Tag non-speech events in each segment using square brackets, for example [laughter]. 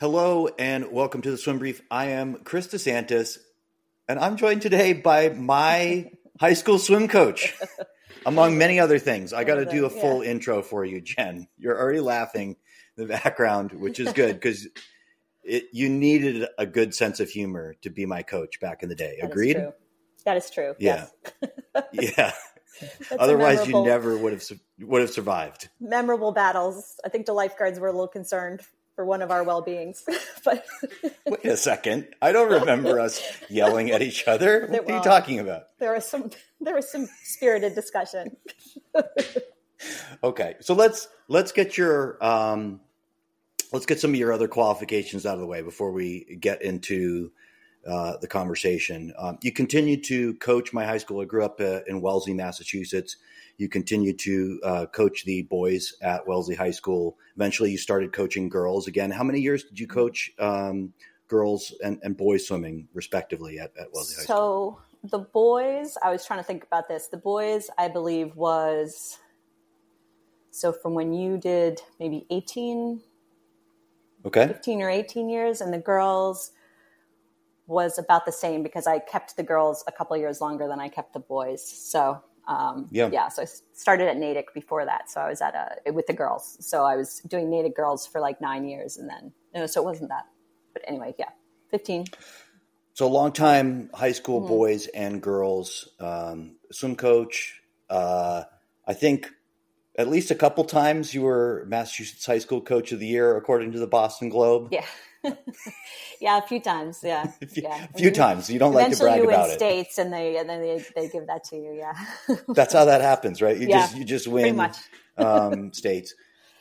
Hello and welcome to the Swim Brief. I am Chris DeSantis, and I'm joined today by my [laughs] high school swim coach, among many other things. I got to do a full yeah. intro for you, Jen. You're already laughing in the background, which is good because you needed a good sense of humor to be my coach back in the day. That Agreed? Is that is true. Yeah. Yes. [laughs] yeah. Otherwise, you never would have would have survived. Memorable battles. I think the lifeguards were a little concerned for one of our well beings. [laughs] but [laughs] wait a second, I don't remember us yelling at each other. What well, are you talking about? There was some there was some spirited discussion. [laughs] okay, so let's let's get your um, let's get some of your other qualifications out of the way before we get into uh, the conversation. Um, you continue to coach my high school. I grew up uh, in Wellesley, Massachusetts. You continued to uh, coach the boys at Wellesley High School. Eventually, you started coaching girls again. How many years did you coach um, girls and, and, boys swimming, respectively, at, at Wellesley High School? So, the boys, I was trying to think about this. The boys, I believe, was so from when you did maybe 18, okay, 15 or 18 years, and the girls was about the same because I kept the girls a couple years longer than I kept the boys. So um, yeah. yeah. So I started at Natick before that. So I was at a, with the girls. So I was doing Natick girls for like nine years and then, you know, so it wasn't that, but anyway, yeah, 15. So long time high school mm-hmm. boys and girls, um, swim coach. Uh, I think at least a couple times you were Massachusetts high school coach of the year, according to the Boston Globe. Yeah. Yeah, a few times. Yeah, [laughs] yeah. a few times. You don't like to brag you about win it. States, and they and then they, they give that to you. Yeah, [laughs] that's how that happens, right? You yeah, just you just win [laughs] um, states,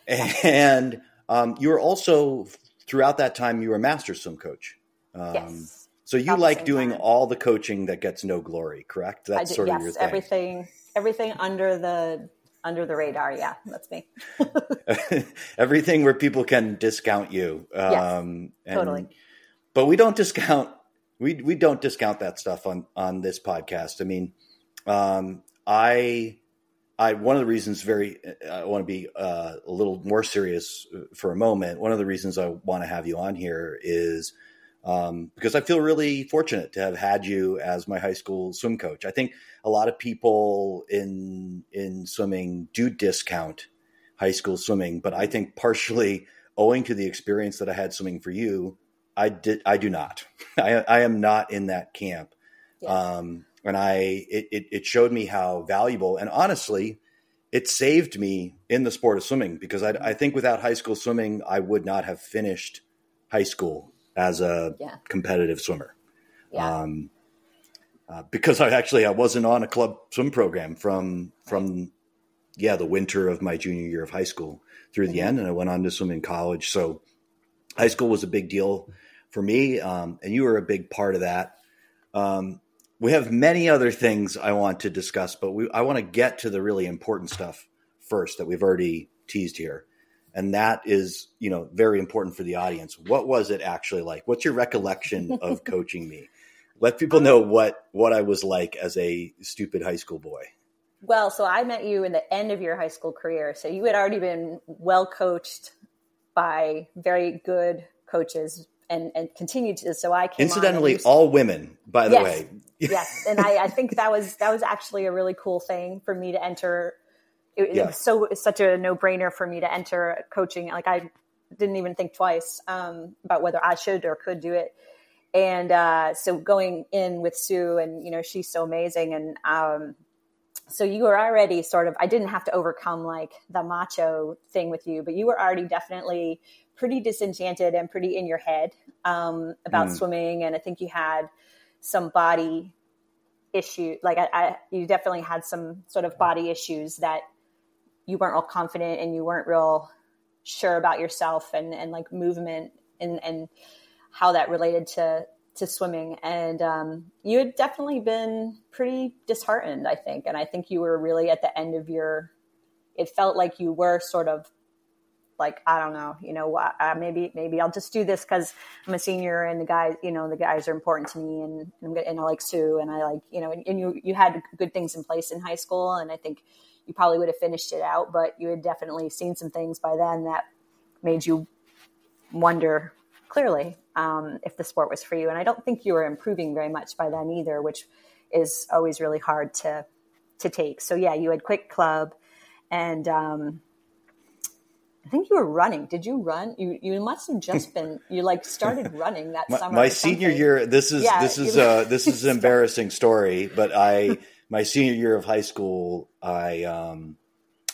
and um, you were also throughout that time you were a master swim coach. Um, yes. So you like doing time. all the coaching that gets no glory, correct? That's sort yes, of your thing. everything everything under the under the radar. Yeah, that's me. [laughs] Everything where people can discount you. Um, yes, and, totally. But we don't discount. We we don't discount that stuff on on this podcast. I mean, um, I. I one of the reasons very I want to be uh, a little more serious for a moment. One of the reasons I want to have you on here is um, because I feel really fortunate to have had you as my high school swim coach. I think a lot of people in in swimming do discount high school swimming, but I think partially owing to the experience that I had swimming for you, I did I do not. [laughs] I, I am not in that camp, yeah. um, and I it, it it showed me how valuable and honestly. It saved me in the sport of swimming because I, I think without high school swimming, I would not have finished high school as a yeah. competitive swimmer. Yeah. Um, uh, because I actually I wasn't on a club swim program from from yeah the winter of my junior year of high school through the mm-hmm. end, and I went on to swim in college. So high school was a big deal for me, um, and you were a big part of that. Um, we have many other things I want to discuss, but we, I want to get to the really important stuff first that we've already teased here and that is you know very important for the audience. What was it actually like? What's your recollection [laughs] of coaching me? Let people know what what i was like as a stupid high school boy. Well so i met you in the end of your high school career. So you had already been well coached by very good coaches and and continued to. So i came incidentally all women by the yes, way. Yes. And I, I think that was that was actually a really cool thing for me to enter it, yeah. it was so it's such a no brainer for me to enter coaching. Like I didn't even think twice um, about whether I should or could do it. And uh, so going in with Sue, and you know she's so amazing, and um, so you were already sort of. I didn't have to overcome like the macho thing with you, but you were already definitely pretty disenchanted and pretty in your head um, about mm. swimming, and I think you had some body issue. Like I, I, you definitely had some sort of body issues that you weren't real confident and you weren't real sure about yourself and, and like movement and, and how that related to, to swimming. And um, you had definitely been pretty disheartened, I think. And I think you were really at the end of your, it felt like you were sort of like I don't know, you know, uh, maybe maybe I'll just do this because I'm a senior and the guys, you know, the guys are important to me, and and I like Sue, and I like you know, and, and you you had good things in place in high school, and I think you probably would have finished it out, but you had definitely seen some things by then that made you wonder clearly, um, if the sport was for you. And I don't think you were improving very much by then either, which is always really hard to to take. So yeah, you had quit club, and um, I think you were running. Did you run? You you must have just [laughs] been you like started running that my, summer. My senior year. This is yeah, this is uh, [laughs] this is an embarrassing story, but I my senior year of high school, I um,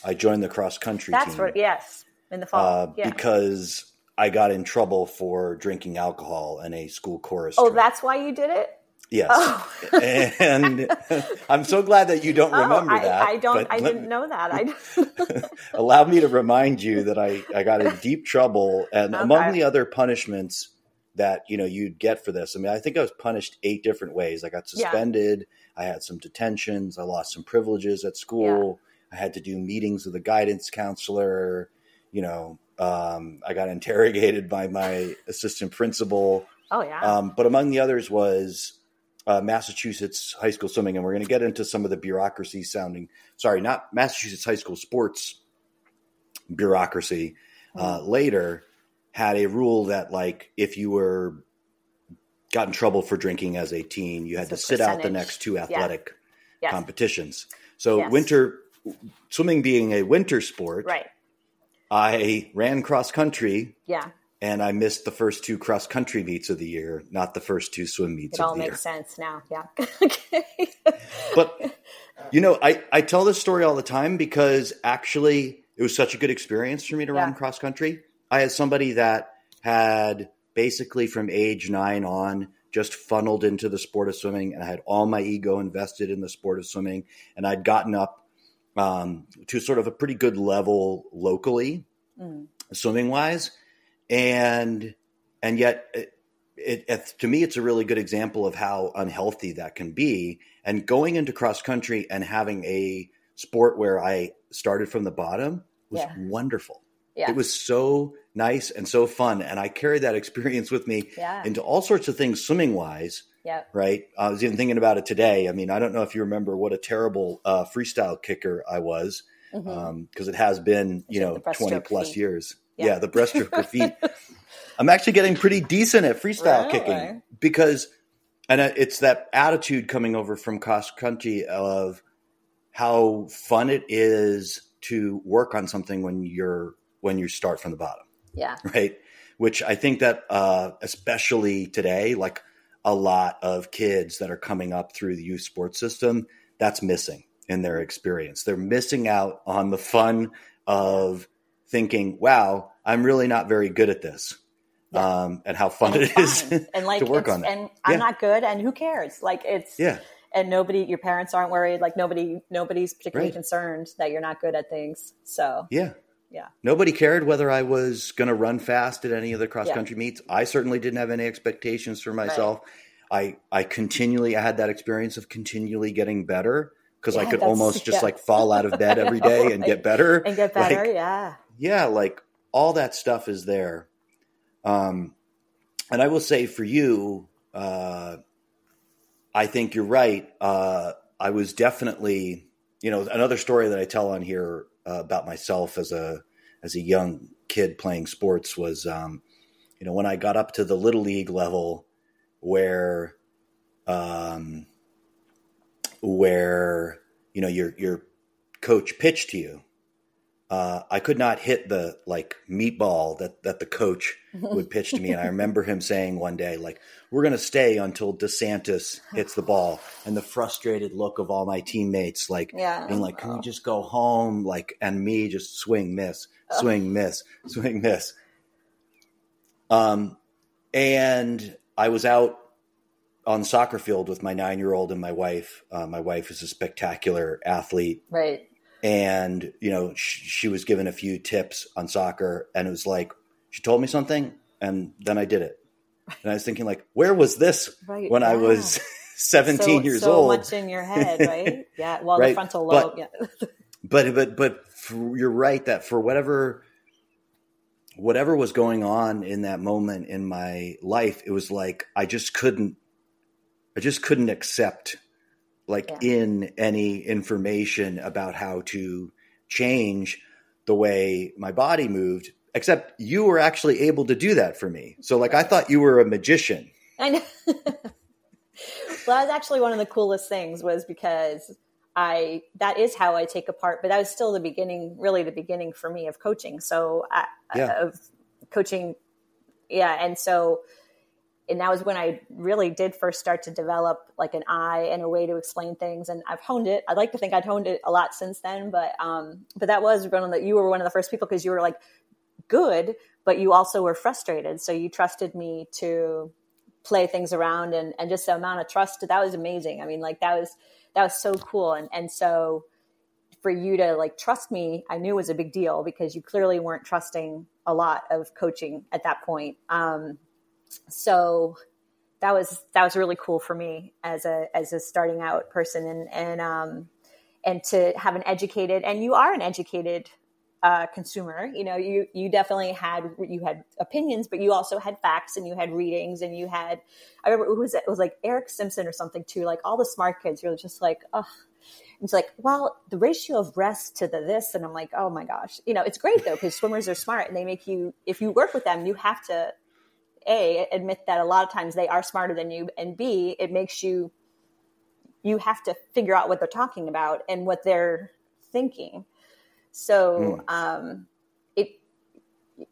I joined the cross country. That's team, what. Yes, in the fall. Uh, yeah. Because I got in trouble for drinking alcohol in a school chorus. Oh, trip. that's why you did it. Yes, oh. [laughs] and [laughs] I'm so glad that you don't oh, remember I, that. I don't. I didn't know that. I [laughs] allow me to remind you that I I got in deep trouble, and okay. among the other punishments that you know you'd get for this. I mean, I think I was punished eight different ways. I got suspended. Yeah. I had some detentions. I lost some privileges at school. Yeah. I had to do meetings with a guidance counselor. You know, um, I got interrogated by my assistant principal. Oh yeah. Um, but among the others was uh, Massachusetts high school swimming, and we're going to get into some of the bureaucracy sounding. Sorry, not Massachusetts high school sports bureaucracy uh, mm. later had a rule that like if you were got in trouble for drinking as a teen, you had to sit percentage. out the next two athletic yeah. yes. competitions. So yes. winter swimming being a winter sport, right? I ran cross country. Yeah and I missed the first two cross country meets of the year, not the first two swim meets. Of the year. It all makes year. sense now. Yeah. [laughs] but you know, I I tell this story all the time because actually it was such a good experience for me to yeah. run cross country. I had somebody that had basically from age nine on just funneled into the sport of swimming, and I had all my ego invested in the sport of swimming, and I'd gotten up um, to sort of a pretty good level locally, mm. swimming wise and and yet it, it, it, to me it's a really good example of how unhealthy that can be and going into cross country and having a sport where i started from the bottom was yeah. wonderful yeah. it was so nice and so fun and i carried that experience with me yeah. into all sorts of things swimming wise yeah. Right. I was even thinking about it today. I mean, I don't know if you remember what a terrible uh, freestyle kicker I was because mm-hmm. um, it has been, you know, 20 plus feet. years. Yeah, yeah the breaststroke [laughs] feet. I'm actually getting pretty decent at freestyle really? kicking because, and it's that attitude coming over from cross country of how fun it is to work on something when you're when you start from the bottom. Yeah. Right. Which I think that uh, especially today, like a lot of kids that are coming up through the youth sports system, that's missing in their experience. They're missing out on the fun of thinking, wow, I'm really not very good at this. Yeah. Um, and how fun and it is [laughs] and like, to work on it. And I'm not good and who cares? Like it's, yeah. And nobody, your parents aren't worried. Like nobody, nobody's particularly right. concerned that you're not good at things. So yeah. Yeah. Nobody cared whether I was going to run fast at any of the cross country yeah. meets. I certainly didn't have any expectations for myself. Right. I I continually I had that experience of continually getting better because yeah, I could almost just like fall out of bed every [laughs] day and get better and get better. Like, yeah yeah, like all that stuff is there. Um, and I will say for you, uh, I think you're right. Uh, I was definitely, you know, another story that I tell on here uh, about myself as a as a young kid playing sports was, um, you know, when I got up to the little league level, where, um, where you know your your coach pitched to you uh, I could not hit the like meatball that that the coach would pitch to me. And I remember him saying one day, like, "We're going to stay until DeSantis hits the ball." And the frustrated look of all my teammates, like, yeah. being like, "Can we just go home?" Like, and me just swing, miss, swing, miss, swing, miss. Um, and I was out on the soccer field with my nine year old and my wife. Uh, my wife is a spectacular athlete, right? And you know she, she, was given a few tips on soccer and it was like she told me something and then i did it and i was thinking like where was this right, when yeah. i was [laughs] 17 so, years so old so much in your head [laughs] right yeah well right? the frontal lobe but, yeah [laughs] but but but for, you're right that for whatever whatever was going on in that moment in my life it was like i just couldn't i just couldn't accept like yeah. in any information about how to change the way my body moved except you were actually able to do that for me. So like I thought you were a magician. I know. [laughs] well, that was actually one of the coolest things was because I that is how I take apart, but that was still the beginning, really the beginning for me of coaching. So I, yeah. of coaching, yeah, and so and that was when I really did first start to develop like an eye and a way to explain things. And I've honed it. I'd like to think I'd honed it a lot since then, but um, but that was one of the you were one of the first people because you were like good, but you also were frustrated. So you trusted me to play things around and and just the amount of trust that was amazing. I mean, like that was that was so cool. And and so for you to like trust me, I knew was a big deal because you clearly weren't trusting a lot of coaching at that point. Um, so that was that was really cool for me as a as a starting out person and and um and to have an educated and you are an educated uh, consumer. You know you you definitely had you had opinions but you also had facts and you had readings and you had i remember it was it? Was like eric simpson or something too. Like all the smart kids you're just like oh it's like well the ratio of rest to the this and i'm like oh my gosh. You know it's great though because swimmers are smart and they make you if you work with them you have to a admit that a lot of times they are smarter than you and b it makes you you have to figure out what they're talking about and what they're thinking. So mm. um it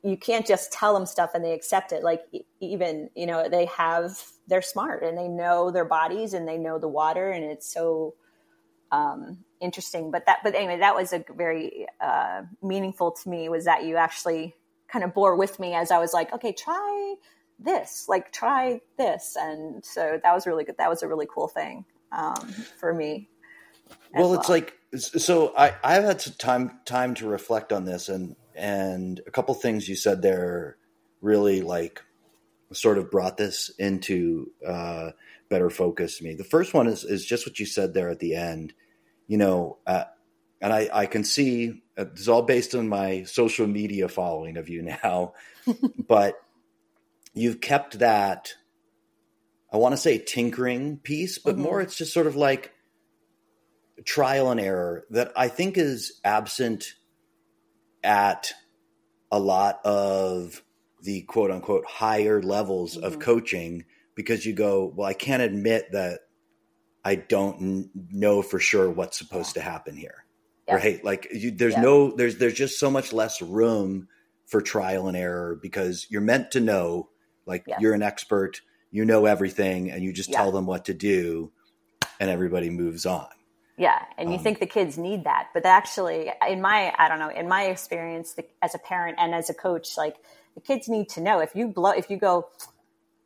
you can't just tell them stuff and they accept it. Like even you know they have they're smart and they know their bodies and they know the water and it's so um interesting. But that but anyway that was a very uh meaningful to me was that you actually kind of bore with me as I was like, okay, try this like try this. And so that was really good. That was a really cool thing um, for me well, well, it's like so i i've had some time time to reflect on this. And and a couple things you said there really like sort of brought this into uh, better focus to me. The first one is is just what you said there at the end. You know uh, and i i can see uh, it's all based on my social media following of you now. [laughs] But you've kept that I want to say tinkering piece, but mm-hmm. more it's just sort of like trial and error that I think is absent at a lot of the quote unquote higher levels mm-hmm. of coaching because you go, well, I can't admit that I don't n- know for sure what's supposed yeah. to happen here. Yeah. Right? Like you, there's yeah. no, there's, there's just so much less room for trial and error because you're meant to know like yeah. you're an expert, you know everything, and you just yeah. tell them what to do, and everybody moves on. Yeah, and you um, think the kids need that, but actually, in my I don't know, in my experience the, as a parent and as a coach, like the kids need to know if you blow if you go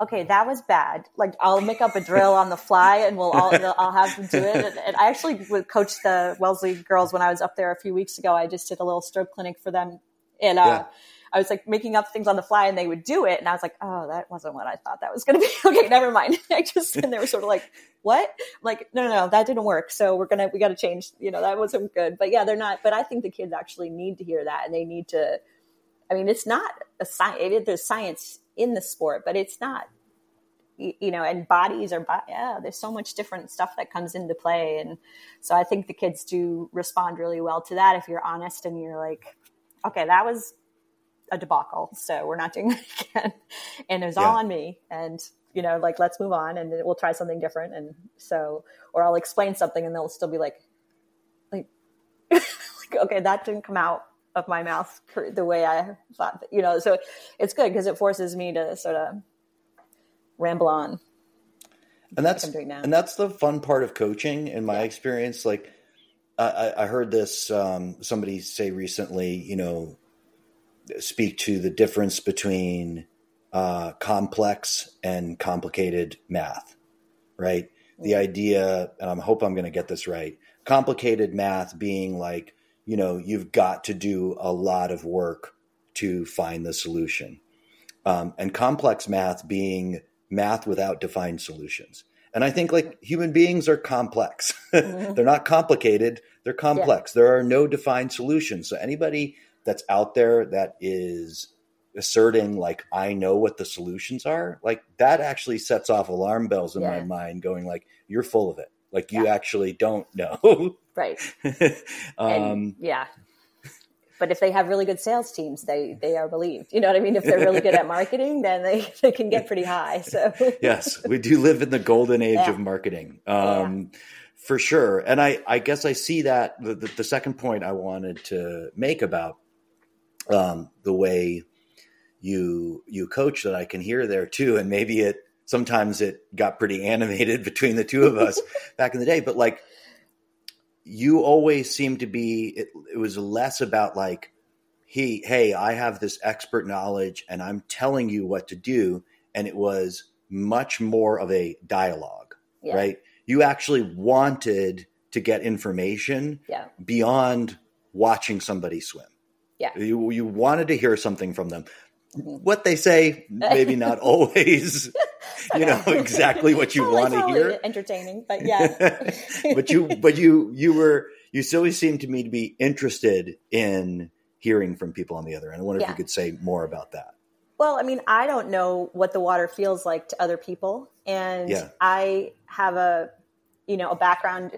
okay, that was bad. Like I'll make up a drill on the fly and we'll all, I'll have them do it. And, and, I actually would coach the Wellesley girls when I was up there a few weeks ago. I just did a little stroke clinic for them. And, uh, yeah. I was like making up things on the fly and they would do it. And I was like, oh, that wasn't what I thought that was going to be. [laughs] okay, never mind. [laughs] I just, and they were sort of like, what? I'm like, no, no, no, that didn't work. So we're going to, we got to change, you know, that wasn't good. But yeah, they're not, but I think the kids actually need to hear that and they need to, I mean, it's not a science, there's science in the sport, but it's not, you know, and bodies are, yeah, there's so much different stuff that comes into play. And so I think the kids do respond really well to that if you're honest and you're like, okay, that was a debacle. So we're not doing [laughs] that again. And it was yeah. all on me. And, you know, like, let's move on and we'll try something different. And so, or I'll explain something and they'll still be like, like, [laughs] like okay, that didn't come out of my mouth the way I thought, you know, so it's good because it forces me to sort of ramble on. And that's, and that's the fun part of coaching in my yeah. experience. Like, I, I heard this um, somebody say recently, you know, speak to the difference between uh, complex and complicated math, right? The idea, and I hope I'm going to get this right, complicated math being like, you know, you've got to do a lot of work to find the solution. Um, and complex math being math without defined solutions. And I think like human beings are complex. [laughs] Mm-hmm. they're not complicated, they're complex. Yeah. There are no defined solutions. So anybody that's out there that is asserting like I know what the solutions are, like that actually sets off alarm bells in yeah. my mind going like you're full of it. Like you yeah. actually don't know. right. [laughs] um, and, yeah. but if they have really good sales teams, they they are believed. You know what I mean? If they're really good at marketing, then they, they can get pretty high. So [laughs] yes, we do live in the golden age yeah. of marketing. Um. For sure. And I, I guess I see that the, the, the second point I wanted to make about um, the way you you coach that I can hear there too. And maybe it sometimes it got pretty [laughs] animated between the two of us [laughs] back in the day. But like you always seem to be it, it was less about like he hey i have this expert knowledge and i'm telling you what to do and it was much more of a dialogue yeah. right you actually wanted to get information yeah. beyond watching somebody swim yeah you, you wanted to hear something from them mm-hmm. what they say [laughs] maybe not always [laughs] you know exactly what you want to hear. Entertaining, but [laughs] yeah. but you, but you, you were, you still seemed to me to be interested in hearing from people on the other end. I wonder yeah. if you could say more about that. Well, I mean, I don't know what the water feels like to other people, and yeah. I have a, you know, a background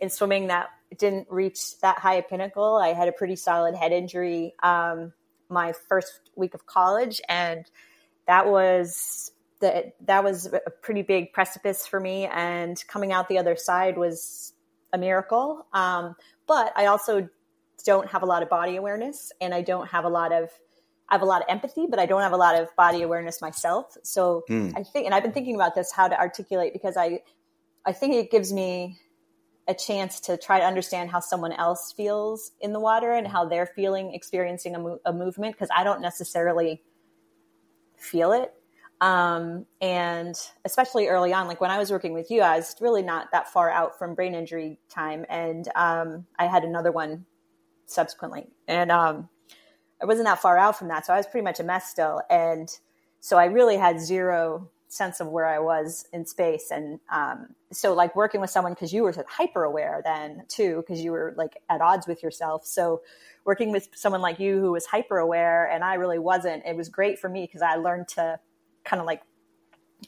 in swimming that didn't reach that high a pinnacle. I had a pretty solid head injury um, my first week of college, and that was that that was a pretty big precipice for me and coming out the other side was a miracle um, but i also don't have a lot of body awareness and i don't have a lot of i have a lot of empathy but i don't have a lot of body awareness myself so mm. i think and i've been thinking about this how to articulate because i i think it gives me a chance to try to understand how someone else feels in the water and how they're feeling experiencing a, mo- a movement because i don't necessarily feel it um, and especially early on, like when I was working with you, I was really not that far out from brain injury time. And um, I had another one subsequently. And um, I wasn't that far out from that. So I was pretty much a mess still. And so I really had zero sense of where I was in space. And um, so, like working with someone, because you were hyper aware then too, because you were like at odds with yourself. So, working with someone like you who was hyper aware and I really wasn't, it was great for me because I learned to kind of like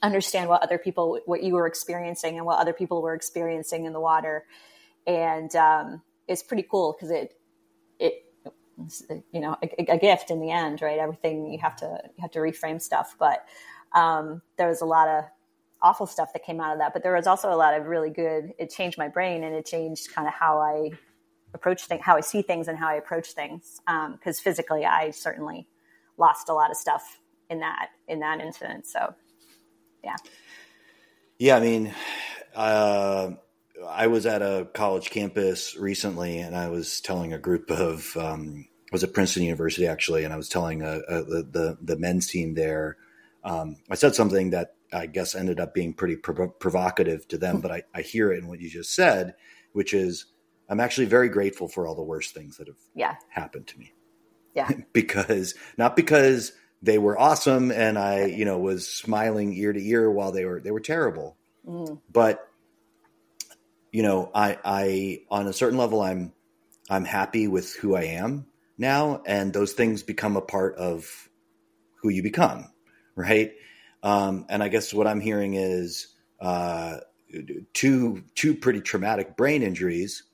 understand what other people what you were experiencing and what other people were experiencing in the water and um, it's pretty cool because it it you know a, a, gift in the end right everything you have to you have to reframe stuff but um, there was a lot of awful stuff that came out of that but there was also a lot of really good it changed my brain and it changed kind of how i approach things how i see things and how i approach things because um, physically i certainly lost a lot of stuff in that in that incident. So, yeah. Yeah, I mean, uh, I was at a college campus recently, and I was telling a group of um, was at Princeton University actually, and I was telling a, a, the the men's team there. Um, I said something that I guess ended up being pretty prov- provocative to them, but I, I hear it in what you just said, which is I'm actually very grateful for all the worst things that have yeah. happened to me. Yeah, [laughs] because not because they were awesome and I, you know, was smiling ear to ear while they were they were terrible. Mm. But you know, I I on a certain level I'm I'm happy with who I am now and those things become a part of who you become, right? Um, and I guess what I'm hearing is uh, two two pretty traumatic brain injuries,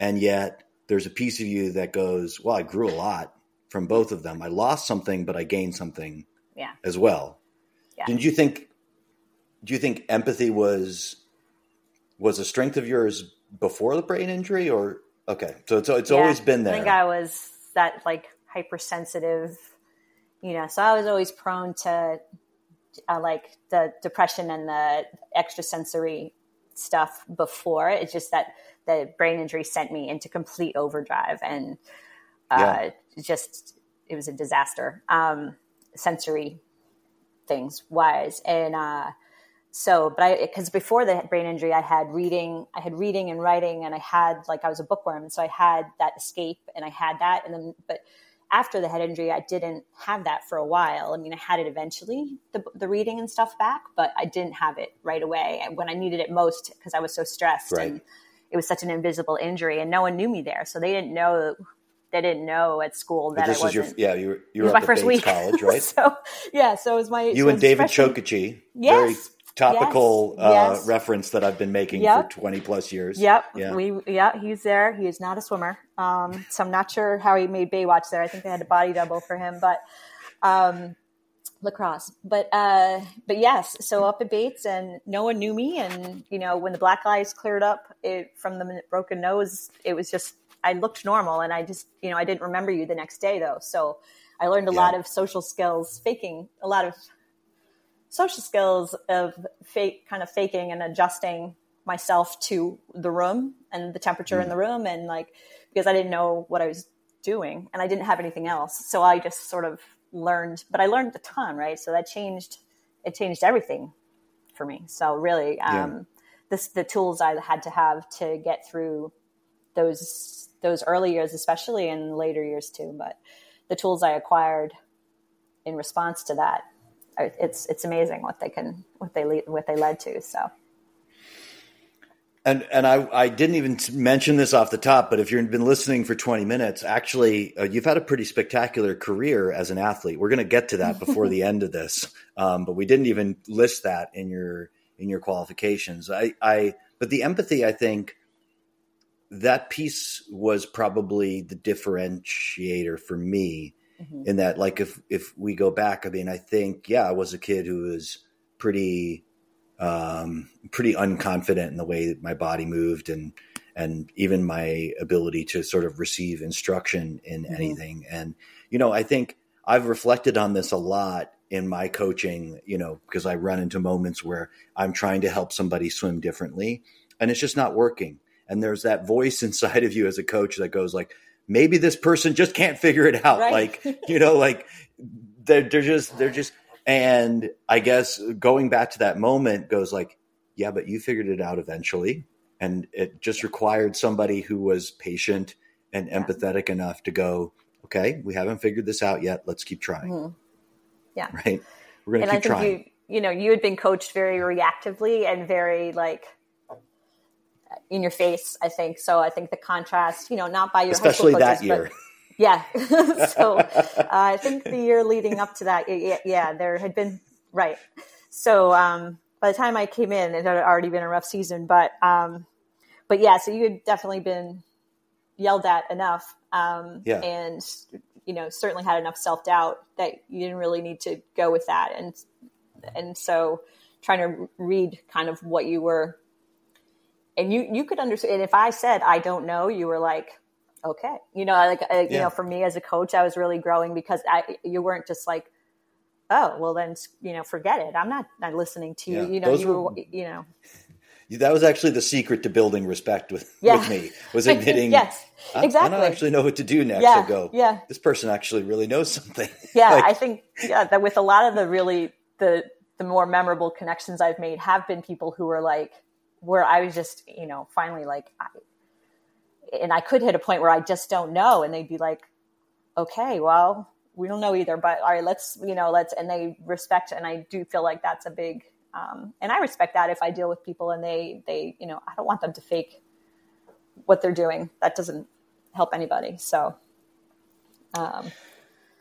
and yet there's a piece of you that goes, "Well, I grew a lot, from both of them. I lost something, but I gained something yeah. as well. Yeah. Didn't you think? Do you think empathy was was a strength of yours before the brain injury, or okay? So it's it's yeah, always been there. I think I was that like hypersensitive, you know. So I was always prone to uh, like the depression and the extrasensory stuff before. It's just that the brain injury sent me into complete overdrive and uh, just it was a disaster, um, sensory things wise, and uh, so but I because before the brain injury, I had reading, I had reading and writing, and I had like I was a bookworm, so I had that escape, and I had that, and then but after the head injury, I didn't have that for a while. I mean, I had it eventually, the, the reading and stuff back, but I didn't have it right away when I needed it most because I was so stressed right. and it was such an invisible injury and no one knew me there. So they didn't know they didn't know at school that this I wasn't. Your, yeah, you were, you were my first week college, right? [laughs] so yeah, so it was my you and David Chokachi. Yes, topical yes. Uh, yes. reference that I've been making yep. for 20 plus years. Yep. Yeah. We, yeah, he's there. He is not a swimmer. Um, so I'm not sure how he made Baywatch there. I think they had a body double for him, but, um, lacrosse. But, uh, but yes, so up at Bates and no one knew me. And, you know, when the black eyes cleared up it, from the broken nose, it was just, I looked normal and I just, you know, I didn't remember you the next day though. So I learned a yeah. lot of social skills, faking a lot of social skills of fake kind of faking and adjusting myself to the room and the temperature mm. in the room and like because I didn't know what I was doing and I didn't have anything else. So I just sort of learned, but I learned a ton, right? So that changed it changed everything for me. So really um yeah. this the tools I had to have to get through those those early years especially and later years too, but the tools I acquired in response to that it's it's amazing what they can what they lead, what they led to. So. And and I, I didn't even mention this off the top, but if you've been listening for 20 minutes, actually, uh, you've had a pretty spectacular career as an athlete. We're going to get to that before the [laughs] end of this, um, but we didn't even list that in your in your qualifications. I, I but the empathy, I think, that piece was probably the differentiator for me mm-hmm. in that like if if we go back i mean i think yeah i was a kid who was pretty um pretty unconfident in the way that my body moved and and even my ability to sort of receive instruction in mm-hmm. anything and you know i think i've reflected on this a lot in my coaching you know because i run into moments where i'm trying to help somebody swim differently and it's just not working and there's that voice [laughs] inside of you as a coach that goes like maybe this person just can't figure it out. Right. Like, you know, like they're, they're just, they're just, and I guess going back to that moment goes like, yeah, but you figured it out eventually. And it just required somebody who was patient and empathetic enough to go, okay, we haven't figured this out yet. Let's keep trying. Mm-hmm. Yeah. Right. We're going to keep trying. You, you know, you had been coached very reactively and very like, in your face. I think so. I think the contrast, you know, not by your especially coaches, that year. [laughs] yeah. [laughs] so uh, I think the year leading up to that, yeah, yeah, there had been right. So um, by the time I came in, it had already been a rough season. But um, but yeah, so you had definitely been yelled at enough, um, yeah. and you know certainly had enough self doubt that you didn't really need to go with that, and and so trying to read kind of what you were and you you could understand. And if I said I don't know, you were like, okay, you know, like uh, you know, for me as a coach, I was really growing because I you weren't just like, oh, well then you know, forget it. I'm not not listening to you. Yeah. You know, Those you were, you know. [laughs] That was actually the secret to building respect with, yeah. with me was [laughs] admitting, yes, exactly. I, don't actually know what to do next. Yeah, I go, yeah. This person actually really knows something. [laughs] Yeah, like, I think yeah that with a lot of the really the the more memorable connections I've made have been people who are like, where I was just, you know, finally like, I, and I could hit a point where I just don't know. And they'd be like, okay, well, we don't know either, but all right, let's, you know, let's, and they respect. And I do feel like that's a big, um, and I respect that if I deal with people and they, they, you know, I don't want them to fake what they're doing. That doesn't help anybody. So, um,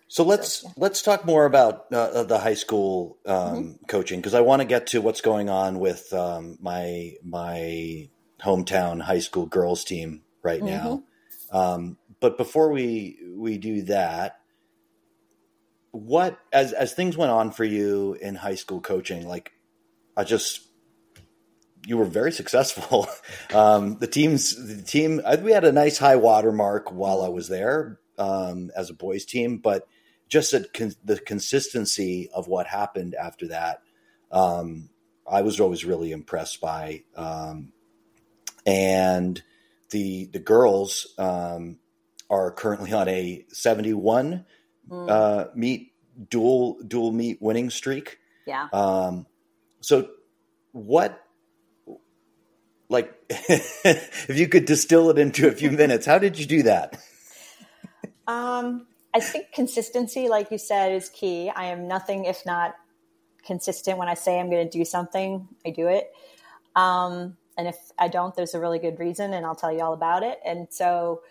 so let's so, yeah. let's talk more about uh, uh the high school um, mm-hmm. coaching because I want to get to what's going on with um, my my hometown high school girls team right mm-hmm. now. Um, but before we we do that, what as as things went on for you in high school coaching, like I just you were very successful. [laughs] Um, the teams the team we had a nice high water mark while I was there um, as a boys team, but just con- the consistency of what happened after that, um, I was always really impressed by. Um, and the the girls um, are currently on a 71 mm. uh, meet dual dual meet winning streak. Yeah. Um, so what like [laughs] if you could distill it into a few [laughs] minutes, how did you do that? Um I think consistency, like you said, is key. I am nothing if not consistent. When I say I'm going to do something, I do it. Um, and if I don't, there's a really good reason, and I'll tell you all about it. And so,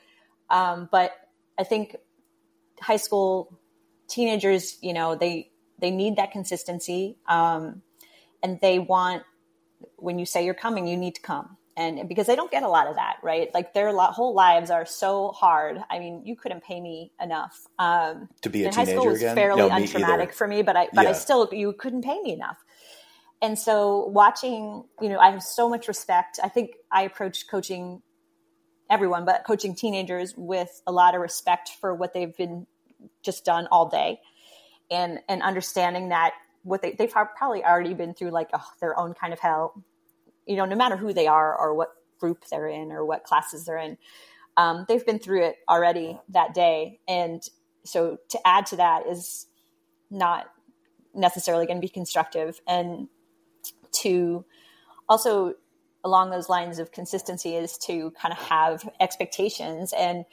um, but I think high school teenagers, you know, they they need that consistency. Um, and they want when you say you're coming, you need to come. And because they don't get a lot of that, right? Like their whole lives are so hard. I mean, you couldn't pay me enough um, to be a teenager high school was again? fairly No, untraumatic for me, but I but I still you couldn't pay me enough. And so watching, you know, I have so much respect. I think I approach coaching everyone, but coaching teenagers with a lot of respect for what they've been just done all day and and understanding that what they they've probably already been through like oh, their own kind of hell you know no matter who they are or what group they're in or what classes they're in um, they've been through it already that day. And so to add to that is not necessarily going to be constructive. And to also along those lines of consistency is to kind of have expectations and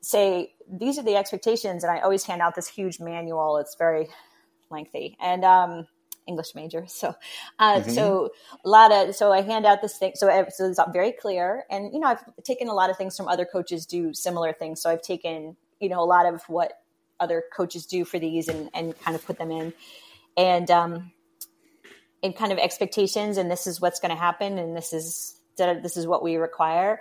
say these are the expectations and i always hand out this huge manual. It's very lengthy. And um english major. [laughs] So uh Mhm. so a lot of so i hand out this thing so, I- so it's very clear. And you know i've taken a lot of things from other coaches do similar things. So i've taken you know a lot of what other coaches do for these and and kind of put them in. And um and kind of expectations and this is what's going to happen and this is this is what we require.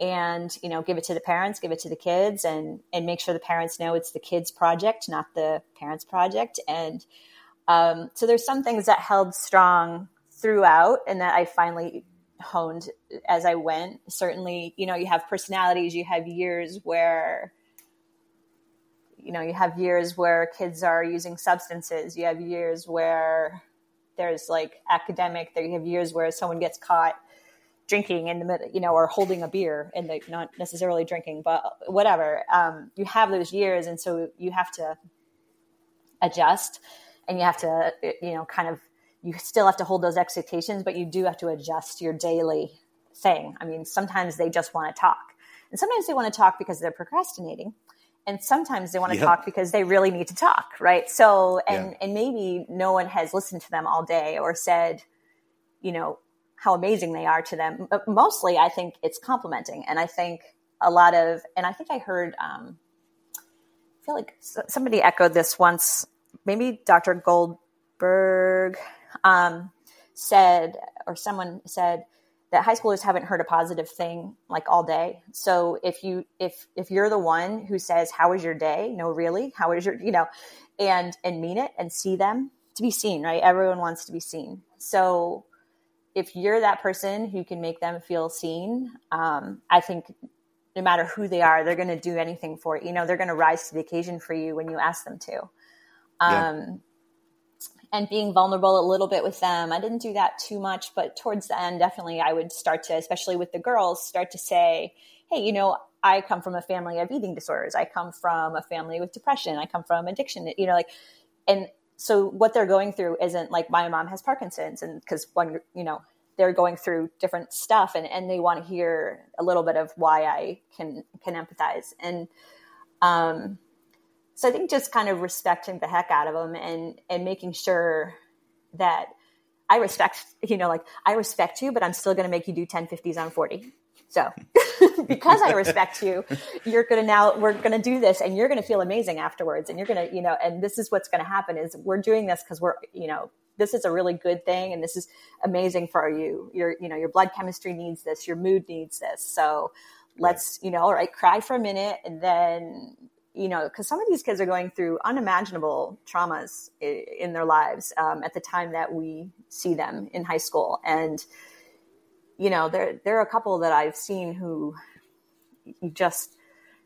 And you know give it to the parents give it to the kids and and make sure the parents know it's the kids project not the parents project. And um, so there's some things that held strong throughout and that i finally honed as i went. Certainly you know you have personalities you have years where you know you have years where kids are using substances you have years where there's like academic there you have years where someone gets caught drinking in the middle you know or holding a beer and they not necessarily drinking but whatever. Um, you have those years and so you have to adjust and you have to you know kind of you still have to hold those expectations but you do have to adjust your daily thing i mean sometimes they just want to talk and sometimes they want to talk because they're procrastinating and sometimes they want to Yep. talk because they really need to talk right so and Yeah. and maybe no one has listened to them all day or said you know how amazing they are to them but mostly i think it's complimenting and i think a lot of and i think i heard um i feel like somebody echoed this once maybe dr goldberg um said or someone said that high schoolers haven't heard a positive thing like all day. So if you if if you're the one who says how was your day? No really. How was your you know and and mean it and see them to be seen right? Everyone wants to be seen. So if you're that person who can make them feel seen um, i think no matter who they are they're going to do anything for you. You know they're going to rise to the occasion for you when you ask them to Yeah. um, and being vulnerable a little bit with them. I didn't do that too much, but towards the end, definitely I would start to, especially with the girls, start to say, hey, you know, I come from a family of eating disorders. I come from a family with depression. I come from addiction, you know, like, and so what they're going through isn't like my mom has Parkinson's and because one, you know, they're going through different stuff and, and they want to hear a little bit of why I can, can empathize. And, um, so I think just kind of respecting the heck out of them and and making sure that I respect you know like I respect you, but I'm still going to make you do 10 50s on 40. So [laughs] because I respect you, you're going to now we're going to do this and you're going to feel amazing afterwards and you're going to you know and this is what's going to happen is we're doing this because we're you know this is a really good thing and this is amazing for you. Your you know your blood chemistry needs this your mood needs this. So let's you know all right cry for a minute and then you know, because some of these kids are going through unimaginable traumas in their lives um, at the time that we see them in high school, and you know, there there are a couple that I've seen who you just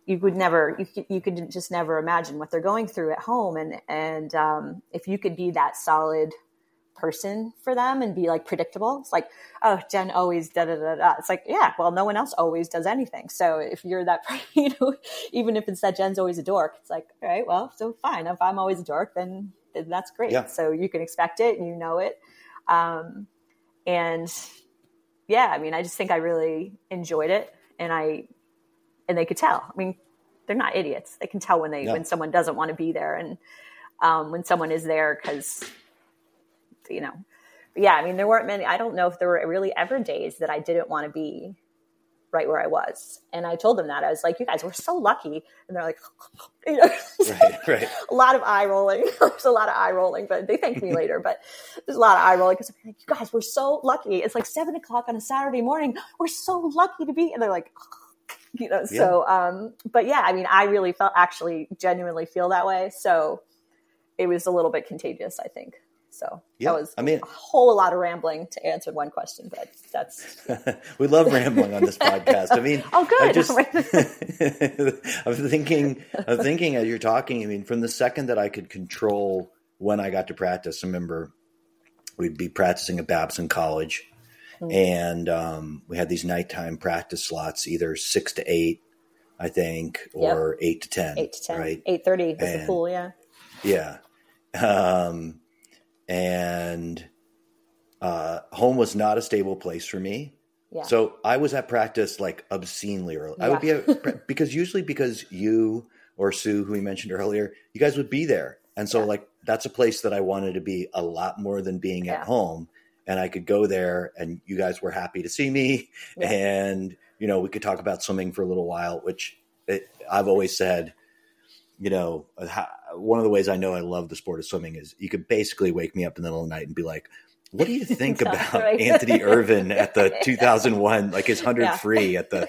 you would never you could, you could just never imagine what they're going through at home, and and um, if you could be that solid person for them and be like predictable. It's like, oh, Jen always da da da da. It's like, yeah, well, no one else always does anything. So if you're that, [laughs] you know, even if it's that Jen's always a dork, it's like, all right, well, so fine. If I'm always a dork, then, then that's great. Yeah. So you can expect it and you know it. Um, and yeah, I mean, I just think I really enjoyed it, and I and they could tell. I mean, they're not idiots. They can tell when they Yeah. when someone doesn't want to be there, and um, when someone is there because you know. But yeah, I mean, there weren't many. I don't know if there were really ever days that I didn't want to be right where I was, and I told them that I was like, "You guys, we're so lucky," and they're like, [laughs] you know, [laughs] Right, right. a lot of eye rolling. [laughs] there's a lot of eye rolling, but they thanked me later. But there's a lot of eye rolling because like, you guys, we're so lucky. It's like seven o'clock on a Saturday morning. We're so lucky to be. And they're like, you know. Yeah. So, um, but yeah, I mean, I really felt actually genuinely feel that way. So it was a little bit contagious, I think. So yeah, that was I mean, a whole lot of rambling to answer one question, but that's [laughs] we love rambling on this podcast. I mean, [laughs] oh, good. I just, [laughs] I'm thinking, I'm thinking as you're talking. I mean, from the second that I could control when I got to practice, I remember we'd be practicing at Babson College, mm-hmm. and um, we had these nighttime practice slots, either six to eight, I think, or yep. eight to ten. Eight to ten. Right. Eight thirty is the pool. Yeah. Yeah. Um, and uh, home was not a stable place for me. Yeah. So I was at practice like obscenely early. Yeah. I would be at, [laughs] because usually because you or Sue, who we mentioned earlier, you guys would be there, and so yeah. like that's a place that I wanted to be a lot more than being at home. And I could go there, and you guys were happy to see me, and you know we could talk about swimming for a little while, which it, I've always said you know, one of the ways I know I love the sport of swimming is you could basically wake me up in the middle of the night and be like, what do you [laughs] think about right. Anthony Ervin at the [laughs] 2001, like his 100 yeah. free at the,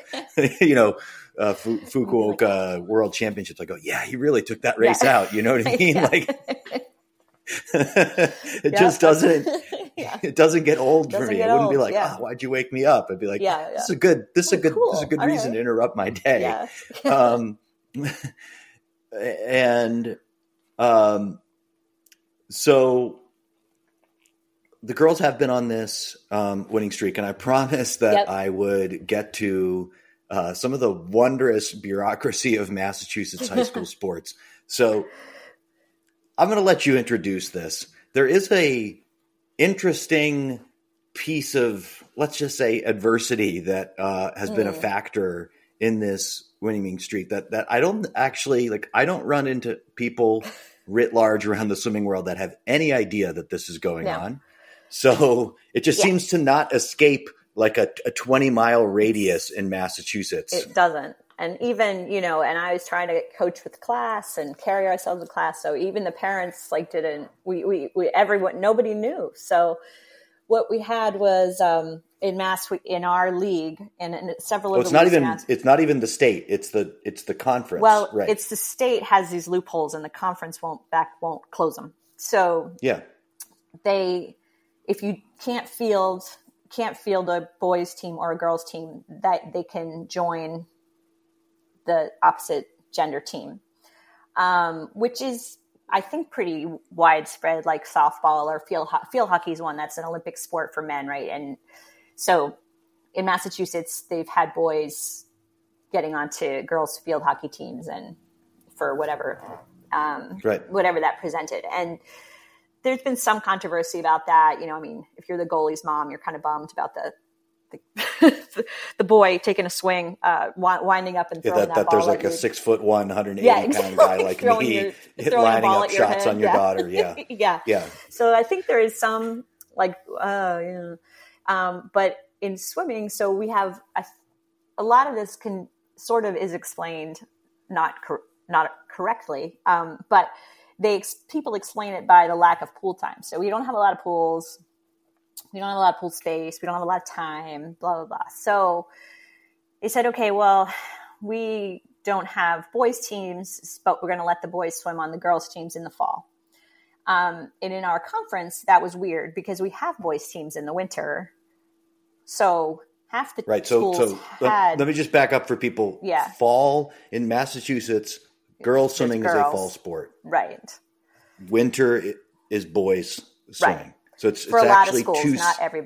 [laughs] you know, uh, Fukuoka World Championships? I go, yeah, he really took that race yeah. out. You know what I mean? Like, it just doesn't, it doesn't get old doesn't for me. It wouldn't old. be like, oh, why'd you wake me up? I'd be like, yeah, this is a good, this is a good, cool. this is a good All reason right. to interrupt my day. um, and um, so the girls have been on this um, winning streak, and I promised that yep. I would get to uh, some of the wondrous bureaucracy of Massachusetts high school [laughs] sports. So I'm going to let you introduce this. There is a interesting piece of, let's just say, adversity that uh, has mm. been a mm. factor in this winning streak that that I don't actually like I don't run into people writ large around the swimming world that have any idea that this is going no. on. So it just yeah. seems to not escape like a, a 20 mile radius in Massachusetts. It doesn't. And even, you know, and I was trying to coach with class and carry ourselves in class. So even the parents like didn't, we, we, we everyone, nobody knew. So what we had was, um, in mass in our league and, and several of it's not even it's not even the state it's the it's the conference well right. it's the state has these loopholes and the conference won't back won't close them. So yeah. they if you can't field can't field a boys team or a girls team that they can join the opposite gender team. Um, which is I think pretty widespread, like softball or field field hockey is one that's an Olympic sport for men, right? And so in Massachusetts, they've had boys getting onto girls field hockey teams and for whatever, um, right. whatever that presented. And there's been some controversy about that. You know, I mean, if you're the goalie's mom, you're kind of bummed about the the, the boy taking a swing, uh, winding up and throwing yeah, that, that, that There's like a six foot one, 180 yeah, exactly. pound guy like [laughs] me your, lining up shots on your yeah. daughter. Yeah, [laughs] yeah, yeah. So I think there is some like, uh, know, um, but in swimming, so we have a, a, lot of this can sort of is explained not cor- not correctly, um, but they people explain it by the lack of pool time. So we don't have a lot of pools. We don't have a lot of pool space. We don't have a lot of time. Blah blah blah. So they said, okay, well, we don't have boys teams, but we're going to let the boys swim on the girls teams in the fall. Um, and in our conference, that was weird because we have boys teams in the winter so half the right. So, so had, let, let, me just back up for people. Yeah. Fall in Massachusetts, girls swimming girls. is a fall sport. Right. Winter is boys swimming. Right. So it's, for it's actually schools, two,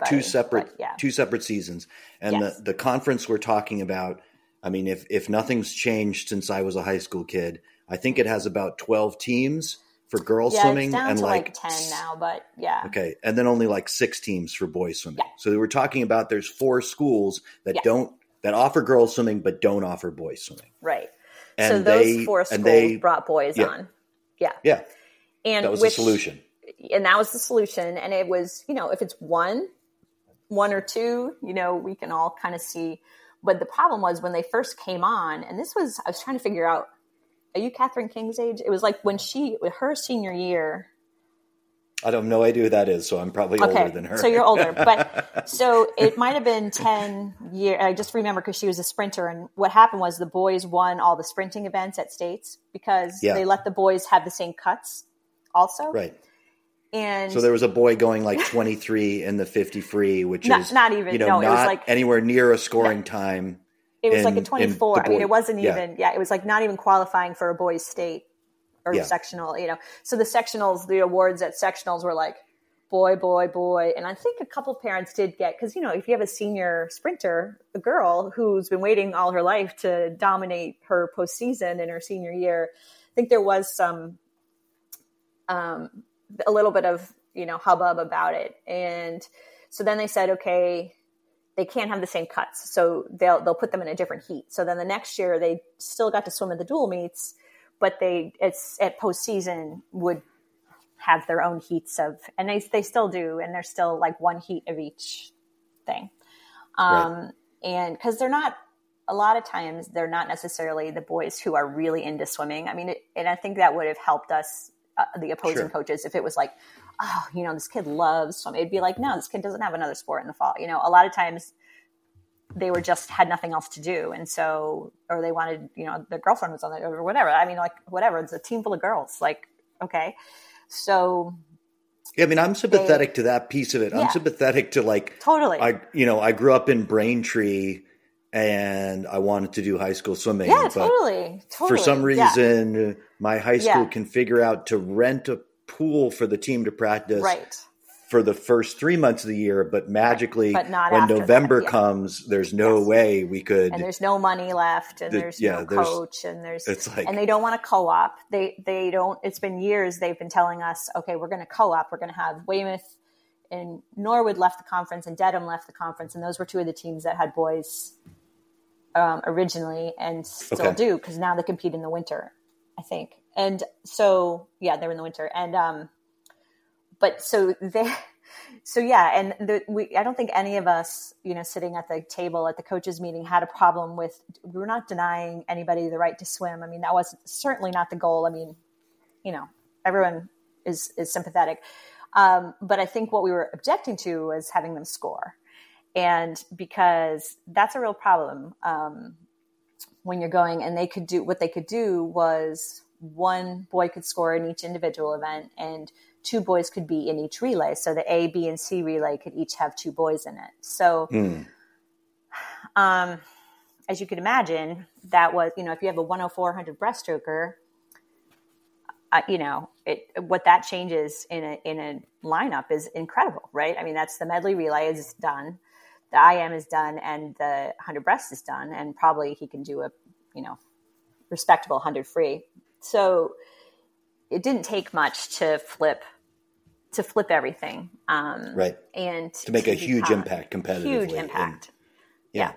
two separate yeah. two separate seasons. And yes. the, the conference we're talking about, I mean, if if nothing's changed since I was a high school kid, I think it has about twelve teams for girls yeah, swimming and like, like, 10 now but yeah okay and then only like six teams for boys swimming yeah. so we're talking about there's four schools that yeah. don't that offer girls swimming but don't offer boys swimming right and so those they, four schools they, brought boys on yeah yeah and that was which, the solution and that was the solution and it was you know if it's one one or two you know we can all kind of see but the problem was when they first came on and this was i was trying to figure out are you Catherine King's age? It was like when she her senior year. I don't have no idea who that is, so I'm probably okay, older than her. so you're older, [laughs] but so it might have been ten years. I just remember because she was a sprinter, and what happened was the boys won all the sprinting events at states because yeah. they let the boys have the same cuts, also. Right. And so there was a boy going like 23 in the 50 free, which not, is not even you know no, not it was like anywhere near a scoring no, time. It was in, like a 24. I mean, it wasn't even yeah. yeah. It was like not even qualifying for a boys' state or yeah. sectional. You know, so the sectionals, the awards at sectionals were like boy, boy, boy. And I think a couple parents did get because you know if you have a senior sprinter, a girl who's been waiting all her life to dominate her postseason in her senior year, I think there was some um, a little bit of you know hubbub about it. And so then they said okay they can't have the same cuts. So they'll they'll put them in a different heat. So then the next year they still got to swim at the dual meets but they it's at postseason would have their own heats of and they, they still do and there's still like one heat of each thing. Um, right. and because they're not a lot of times they're not necessarily the boys who are really into swimming. I mean it, and i think that would have helped us uh, the opposing sure. coaches if it was like oh, you know, this kid loves swimming. It'd be like, no, this kid doesn't have another sport in the fall. You know, a lot of times they were just had nothing else to do. And so, or they wanted, you know, their girlfriend was on it or whatever. I mean, like, whatever. It's a team full of girls. Like, okay. So, yeah, I mean, I'm sympathetic they, to that piece of it. Yeah, I'm sympathetic to like, totally. I, you know, I grew up in Braintree and I wanted to do high school swimming. Yeah, totally. totally. For some reason, yeah. my high school yeah. can figure out to rent a pool for the team to practice right. for the first three months of the year, but magically but when November that, yeah. comes, there's no yes. way we could. And there's no money left, and the, there's no there's, coach, and there's it's like, and they don't want to co-op. They they don't. It's been years they've been telling us, okay, we're going to co-op. We're going to have Weymouth and Norwood left the conference, and Dedham left the conference, and those were two of the teams that had boys um, originally, and still okay. do because now they compete in the winter, I think. And so yeah they're in the winter. And um but so they [laughs] so yeah and the, we i don't think any of us you know sitting at the table at the coaches meeting had a problem with we're not denying anybody the right to swim. I mean that was certainly not the goal. I mean you know everyone is is sympathetic. Um, but i think what we were objecting to was having them score and because that's a real problem um, when you're going and they could do what they could do was one boy could score in each individual event and two boys could be in each relay. So the A, B, and C relay could each have two boys in it. So, mm. um, as you could imagine, that was, you know, if you have a 104 100 breaststroker, uh, you know, it, what that changes in a, in a lineup is incredible, right? I mean, that's the medley relay is done, the IM is done, and the 100 breast is done. And probably he can do a, you know, respectable 100 free so it didn't take much to flip to flip everything um, right and to make to a huge impact competitively huge impact and, yeah. yeah.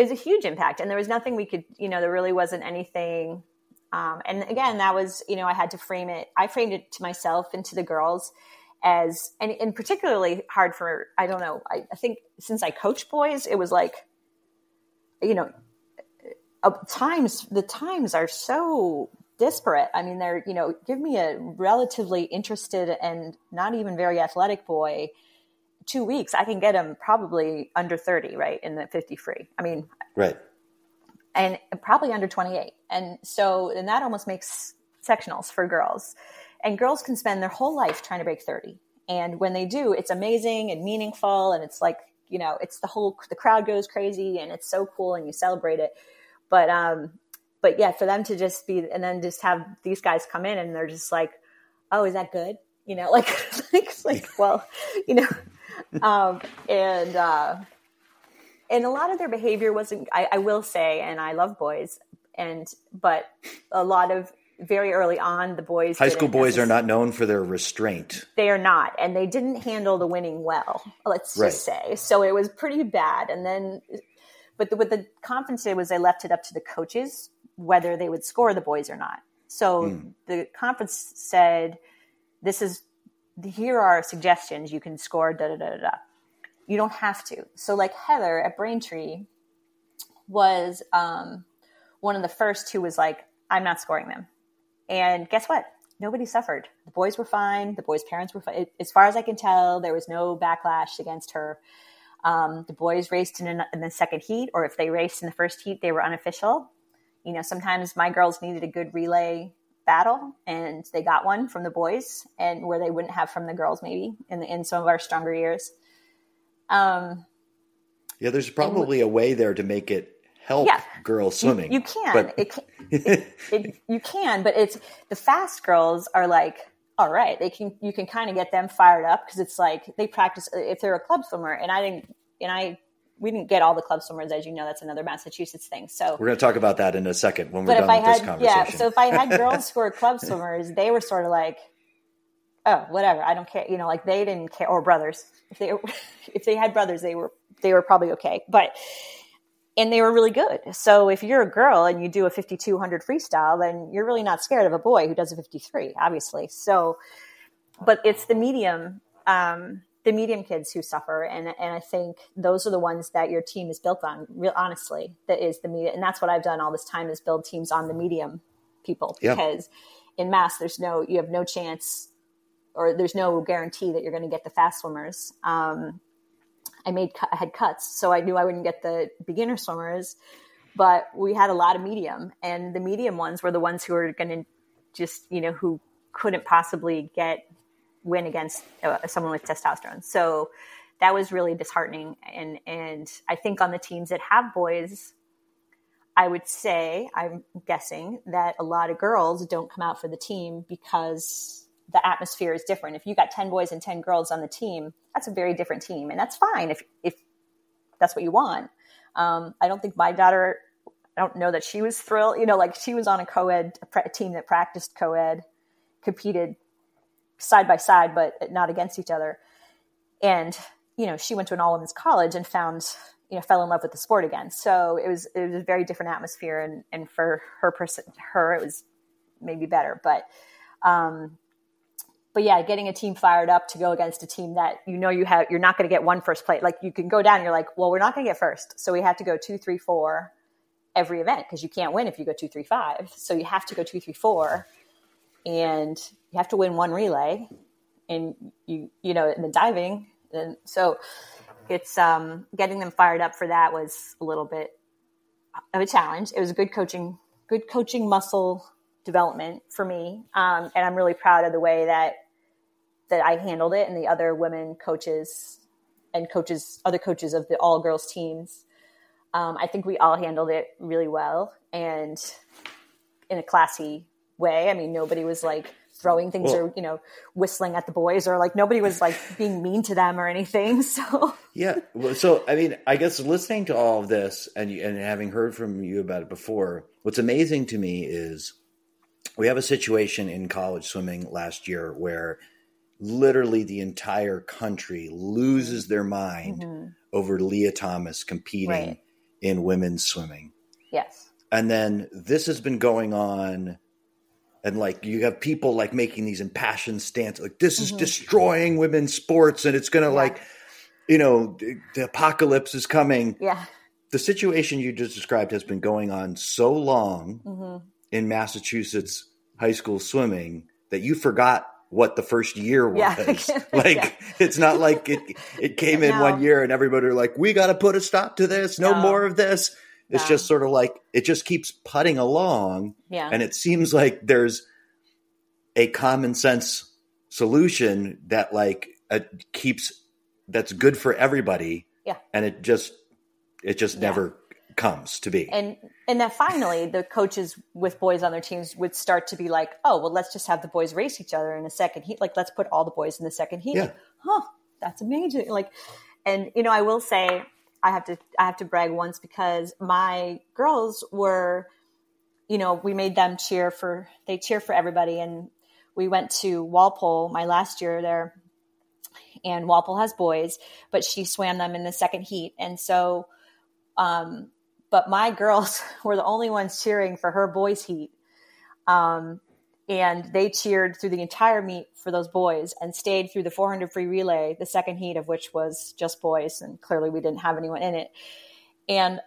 it was a huge impact and there was nothing we could you know there really wasn't anything um, and again that was you know i had to frame it i framed it to myself and to the girls as and, and particularly hard for i don't know I, I think since i coach boys it was like you know uh, times the times are so disparate. I mean, they're, you know, give me a relatively interested and not even very athletic boy two weeks, I can get him probably under 30, right? In the 50 free. I mean, right. And probably under 28. And so, and that almost makes sectionals for girls. And girls can spend their whole life trying to break 30. And when they do, it's amazing and meaningful. And it's like, you know, it's the whole, the crowd goes crazy and it's so cool and you celebrate it. But, um, but yeah, for them to just be and then just have these guys come in and they're just like, oh, is that good? You know, [laughs] like like, like [laughs] well, you know, um, and uh, and a lot of their behavior wasn't. I, I will say, and I love boys, and but a lot of very early on, the boys. High school boys are not known for their restraint. They are not, and they didn't handle the winning well. Let's right. just say so. It was pretty bad, and then, but the, what the conference did was they left it up to the coaches whether they would score the boys or not. So mm. the conference said, "This is here are suggestions you can score." Da da da da. You don't have to. So like Heather at Braintree was um, one of the first who was like, I'm not scoring them. And guess what? Nobody suffered. The boys were fine. The boys' parents were fine. As far as I can tell, there was no backlash against her. Um, the boys raced in, in the second heat, or if they raced in the first heat, they were unofficial. You know, sometimes my girls needed a good relay battle and they got one from the boys and where they wouldn't have from the girls maybe in the, in some of our stronger years um yeah there's probably and, a way there to make it help yeah, girls swimming you, you can but... it, can [laughs] it, it, you can but it's the fast girls are like all right they can you can kind of get them fired up because it's like they practice uh, if they're a club swimmer and i didn't and i we didn't get all the club swimmers, as you know. That's another Massachusetts thing. So we're going to talk about that in a second when we're done with had, this conversation. Yeah. So if I had [laughs] girls who were club swimmers, they were sort of like, oh, whatever. I don't care. You know, like they didn't care. Or brothers. If they [laughs] if they had brothers, they were they were probably okay. But and they were really good. So if you're a girl and you do a 5200 freestyle, then you're really not scared of a boy who does a 53, obviously. So, but it's the medium. Um, the medium kids who suffer and and I think those are the ones that your team is built on real honestly that is the media and that's what I've done all this time is build teams on the medium people yep. because in mass there's no you have no chance or there's no guarantee that you're going to get the fast swimmers um, I made I had cuts so I knew I wouldn't get the beginner swimmers but we had a lot of medium and the medium ones were the ones who were going to just you know who couldn't possibly get win against uh, someone with testosterone. So that was really disheartening. And and I think on the teams that have boys, I would say I'm guessing that a lot of girls don't come out for the team because the atmosphere is different. If you got ten boys and ten girls on the team, that's a very different team, and that's fine if if that's what you want. Um, I don't think my daughter. I don't know that she was thrilled. You know, like she was on a co-ed a team that practiced co-ed, competed side by side, but not against each other. And, you know, she went to an all women's college and found, you know, fell in love with the sport again. So it was, it was a very different atmosphere. And, and for her person, her, it was maybe better, but, um, but yeah, getting a team fired up to go against a team that you know you have, you're not going to get one first place. Like you can go down, and you're like, well, we're not going to get first, so we have to go two, three, four every event because you can't win if you go two, three, five. So you have to go two, three, four, and you have to win one relay and you you know in the diving and so it's um, getting them fired up for that was a little bit of a challenge it was a good coaching good coaching muscle development for me um, and i'm really proud of the way that that i handled it and the other women coaches and coaches other coaches of the all girls teams um, i think we all handled it really well and in a classy way. I mean, nobody was like throwing things well, or you know whistling at the boys or like nobody was like being mean to them or anything. [laughs] So yeah, well, so I mean, I guess listening to all of this and and having heard from you about it before, what's amazing to me is we have a situation in college swimming last year where literally the entire country loses their mind mm-hmm. over Lia Thomas competing right. in women's swimming. Yes. And then this has been going on and like you have people like making these impassioned stances like this is mm-hmm. destroying women's sports and it's gonna yeah. like you know the apocalypse is coming yeah the situation you just described has been going on so long mm-hmm. in massachusetts high school swimming that you forgot what the first year [laughs] was yeah. [laughs] like yeah. it's not like it it came in no. one year and everybody were like we got to put a stop to this no, no. more of this it's yeah. just sort of like it just keeps putting along. Yeah. And it seems like there's a common sense solution that like uh, keeps that's good for everybody. Yeah. And it just it just yeah. never comes to be. And and then finally the coaches with boys on their teams would start to be like, "Oh, well let's just have the boys race each other in a second heat. Like let's put all the boys in the second heat." Yeah. Like, huh, that's amazing. Like and you know, I will say I have to I have to brag once because my girls were, you know, we made them cheer for they cheer for everybody, and we went to Walpole my last year there, and Walpole has boys, but she swam them in the second heat, and so, um, but my girls [laughs] were the only ones cheering for her boys heat, um, and they cheered through the entire meet for those boys and stayed through the 400 free relay, the second heat of which was just boys, and clearly we didn't have anyone in it. And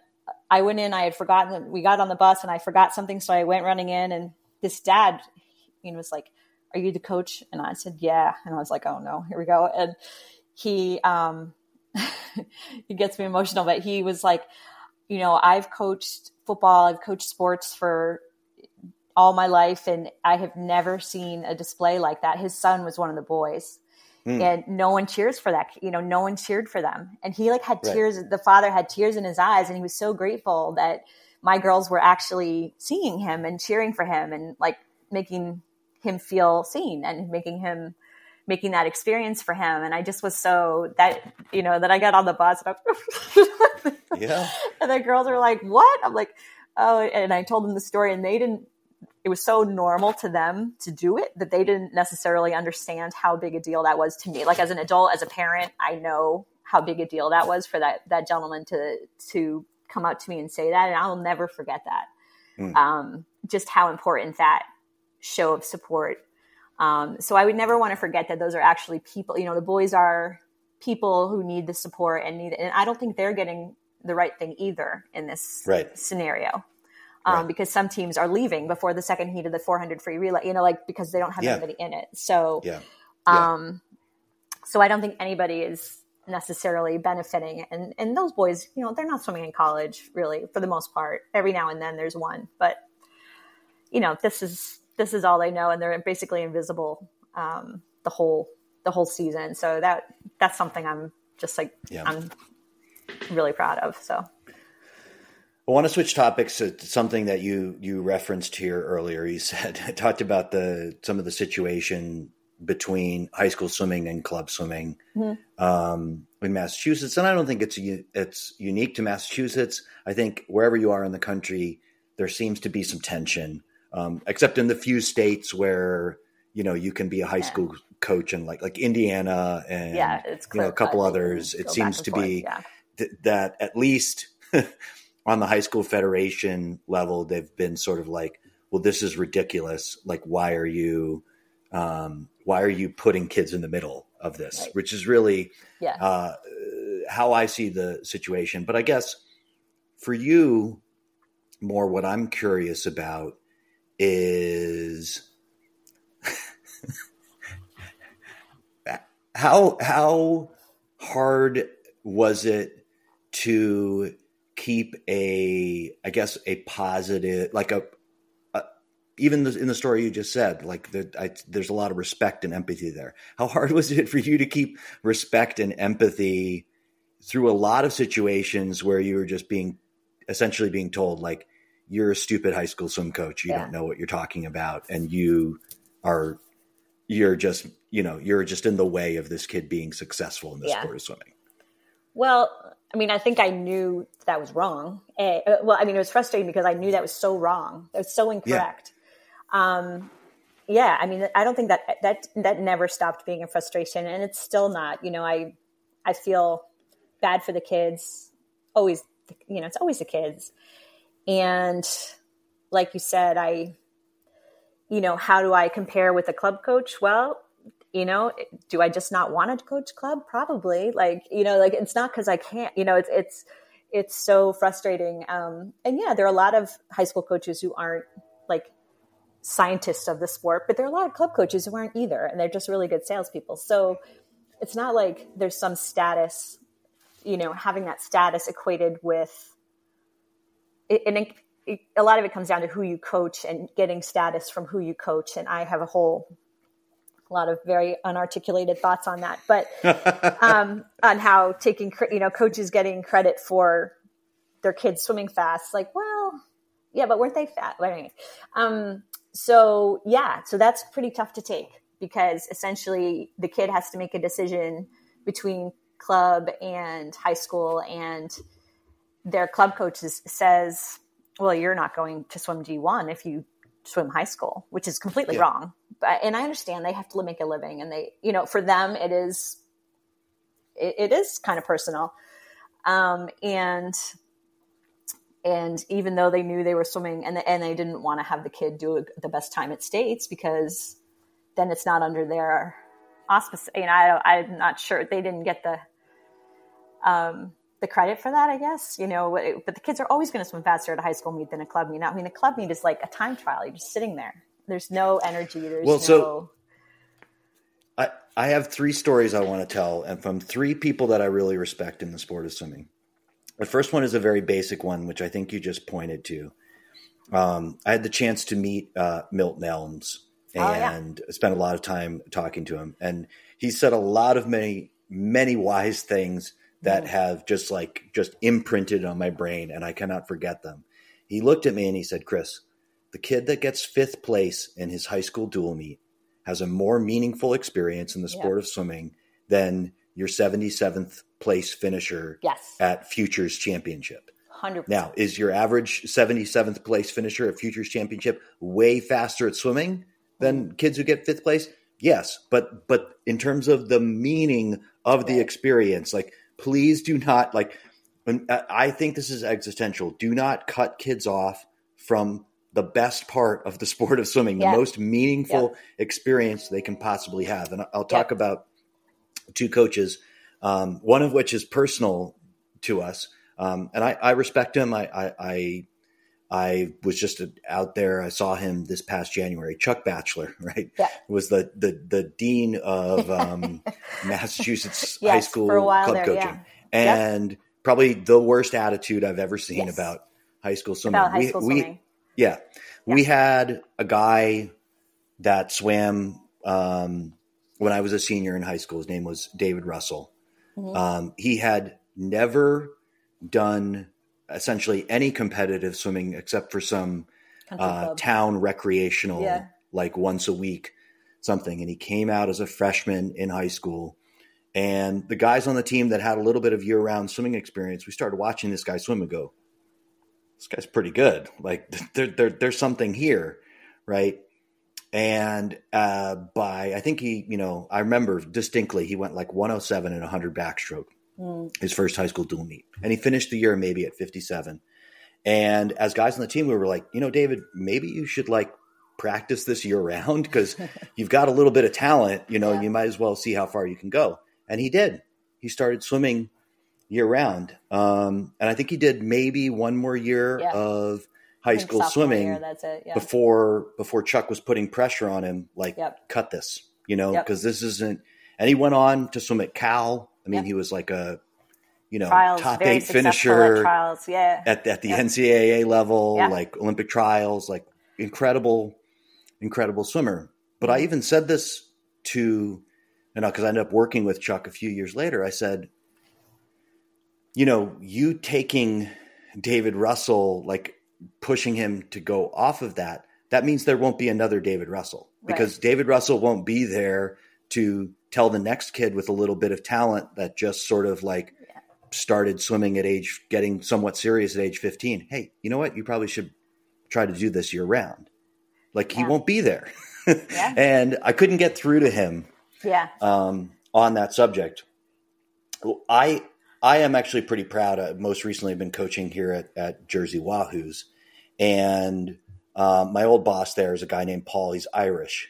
I went in, I had forgotten, we got on the bus and I forgot something. So I went running in and this dad, know, was like, are you the coach? And I said, yeah. And I was like, oh no, here we go. And he, um, [laughs] he gets me emotional, but he was like, you know, I've coached football, I've coached sports for all my life, and I have never seen a display like that. His son was one of the boys. Mm. And no one cheers for that. You know, no one cheered for them. And he like had right. tears. The father had tears in his eyes, and he was so grateful that my girls were actually seeing him and cheering for him and like making him feel seen and making him making that experience for him. And I just was so that, you know, that I got on the bus and, I, [laughs] yeah. and the girls were like, what? I'm like, oh, and I told them the story and they didn't, it was so normal to them to do it that they didn't necessarily understand how big a deal that was to me. Like as an adult, as a parent, I know how big a deal that was for that, that gentleman to, to come up to me and say that. And I'll never forget that. Mm. Um, just how important that show of support um, so I would never want to forget that those are actually people. You know, the boys are people who need the support and need, and I don't think they're getting the right thing either in this right. scenario. Um, right. Because some teams are leaving before the second heat of the 400 free relay, you know, like because they don't have yeah. anybody in it. So, yeah. yeah. um, so I don't think anybody is necessarily benefiting. And and those boys, you know, they're not swimming in college really for the most part. Every now and then there's one, but you know, this is this is all they know, and they're basically invisible um, the whole the whole season. So that that's something I'm just like yeah. I'm really proud of. So. I want to switch topics to something that you you referenced here earlier. You said [laughs] talked about the some of the situation between high school swimming and club swimming mm-hmm. um, in Massachusetts, and I don't think it's it's unique to Massachusetts. I think wherever you are in the country, there seems to be some tension um, except in the few states where you know you can be a high yeah. school coach and like like Indiana and yeah, you know, a couple others. It seems to forth, be yeah. th- that at least [laughs] on the high school federation level, they've been sort of like, well, this is ridiculous. Like, why are you um, why are you putting kids in the middle of this? Right. Which is really yeah. uh, how I see the situation. But I guess for you, more what I'm curious about is how how hard was it to keep a I guess a positive like a, a even the, in the story you just said like the, I, there's a lot of respect and empathy there. How hard [laughs] was it for you to keep respect and empathy through a lot of situations where you were just being essentially being told like you're a stupid high school swim coach. You yeah. don't know what you're talking about. And you are, you're just, you know, you're just in the way of this kid being successful in the yeah. sport of swimming. Well, I mean, I think I knew that was wrong. Uh, well, I mean, it was frustrating because I knew that was so wrong. It was so incorrect. Yeah. Um, yeah, I mean, I don't think that that that never stopped being a frustration, and it's still not. You know, I I feel bad for the kids. Always, you know, it's always the kids. And like you said, I, you know, how do I compare with a club coach? Well, you know, do I just not want to coach club? Probably. Like, you know, like it's not because I can't. You know, it's it's it's so frustrating. Um, and yeah, there are a lot of high school coaches who aren't like scientists of the sport, but there are a lot of club coaches who aren't either, and they're just really good salespeople. So it's not like there's some status, you know, having that status equated with it, and it, it, a lot of it comes down to who you coach and getting status from who you coach. And I have a whole lot of very unarticulated thoughts on that, but [laughs] um, on how taking you know coaches getting credit for their kids swimming fast. Like, well, yeah, but weren't they fat? Anyway, um, so yeah, so that's pretty tough to take because essentially the kid has to make a decision between club and high school and their club coach says, well, you're not going to swim D1 if you swim high school, which is completely yeah. wrong. But, and I understand they have to make a living and they, you know, for them, it is, it, it is kind of personal. Um, and, and even though they knew they were swimming and, and they didn't want to have the kid do the best time at states because then it's not under their auspice. You know, I, I'm not sure they didn't get the, um, the credit for that, I guess. You know, but the kids are always going to swim faster at a high school meet than a club meet. I mean, a club meet is like a time trial. You're just sitting there. There's no energy. There's well, no. So I I have three stories I want to tell, and from three people that I really respect in the sport of swimming. The first one is a very basic one, which I think you just pointed to. Um, I had the chance to meet uh, Milt Nelms and oh, yeah. spent a lot of time talking to him, and he said a lot of many many wise things that have just like just imprinted on my brain and I cannot forget them. He looked at me and he said, Chris, the kid that gets fifth place in his high school dual meet has a more meaningful experience in the sport yeah. of swimming than your 77th place finisher yes. at Futures Championship. 100%. Now, is your average 77th place finisher at Futures Championship way faster at swimming than mm. kids who get fifth place? Yes, but but in terms of the meaning of the experience, like please do not like I think this is existential. Do not cut kids off from the best part of the [laughs] sport of swimming, yeah. the most meaningful yeah. experience they can possibly have. And I'll talk yeah. about two coaches, um, one of which is personal to us. Um, and I, I, respect him. I, I, I, I was just out there. I saw him this past January. Chuck Batchelor, [laughs] right, yeah. was the the the dean of um, [laughs] Massachusetts yes, high school club there, coaching, yeah. and yep. probably the worst attitude I've ever seen yes. about high school swimming. High school we, swimming. We, yeah, yeah, we had a guy that swam um, when I was a senior in high school. His name was David Russell. Mm-hmm. Um, he had never done essentially any competitive swimming except for some uh, town recreational, yeah. like once a week, something. And he came out as a freshman in high school. And the guys on the team that had a little bit of year round swimming experience, we started watching this guy swim and go, this guy's pretty good. Like [laughs] there, there, there's something here, right? And uh, by I think he, you know, I remember distinctly he went like 107 and 100 backstroke mm. his first high school dual meet. And he finished the year maybe at 57. And as guys on the team, we were like, you know, David, maybe you should like practice this year round because [laughs] you've got a little bit of talent, you know, yeah. you might as well see how far you can go. And he did. He started swimming year round. Um, and I think he did maybe one more year yeah. of high school swimming year, yeah. before before Chuck was putting pressure on him, like yep. cut this, you know, because yep. this isn't. And he went on to swim at Cal mean, yep. he was like a you know trials, top eight finisher at trials, yeah, at at the yep. NCAA level, yep. like Olympic trials, like incredible, incredible swimmer. But I mm-hmm. even said this to you know because I ended up working with Chuck a few years later. I said, you know, you taking David Russell, like pushing him to go off of that, that means there won't be another David Russell because right. David Russell won't be there to tell the next kid with a little bit of talent that just sort of like yeah. started swimming at age getting somewhat serious at age 15 hey you know what? You probably should try to do this year round. Like he won't be there. Yeah. [laughs] and i couldn't get through to him yeah. um, on that subject. I i am actually pretty proud of, most recently i've been coaching here at, at jersey wahoos. And uh, my old boss there is a guy named paul. He's irish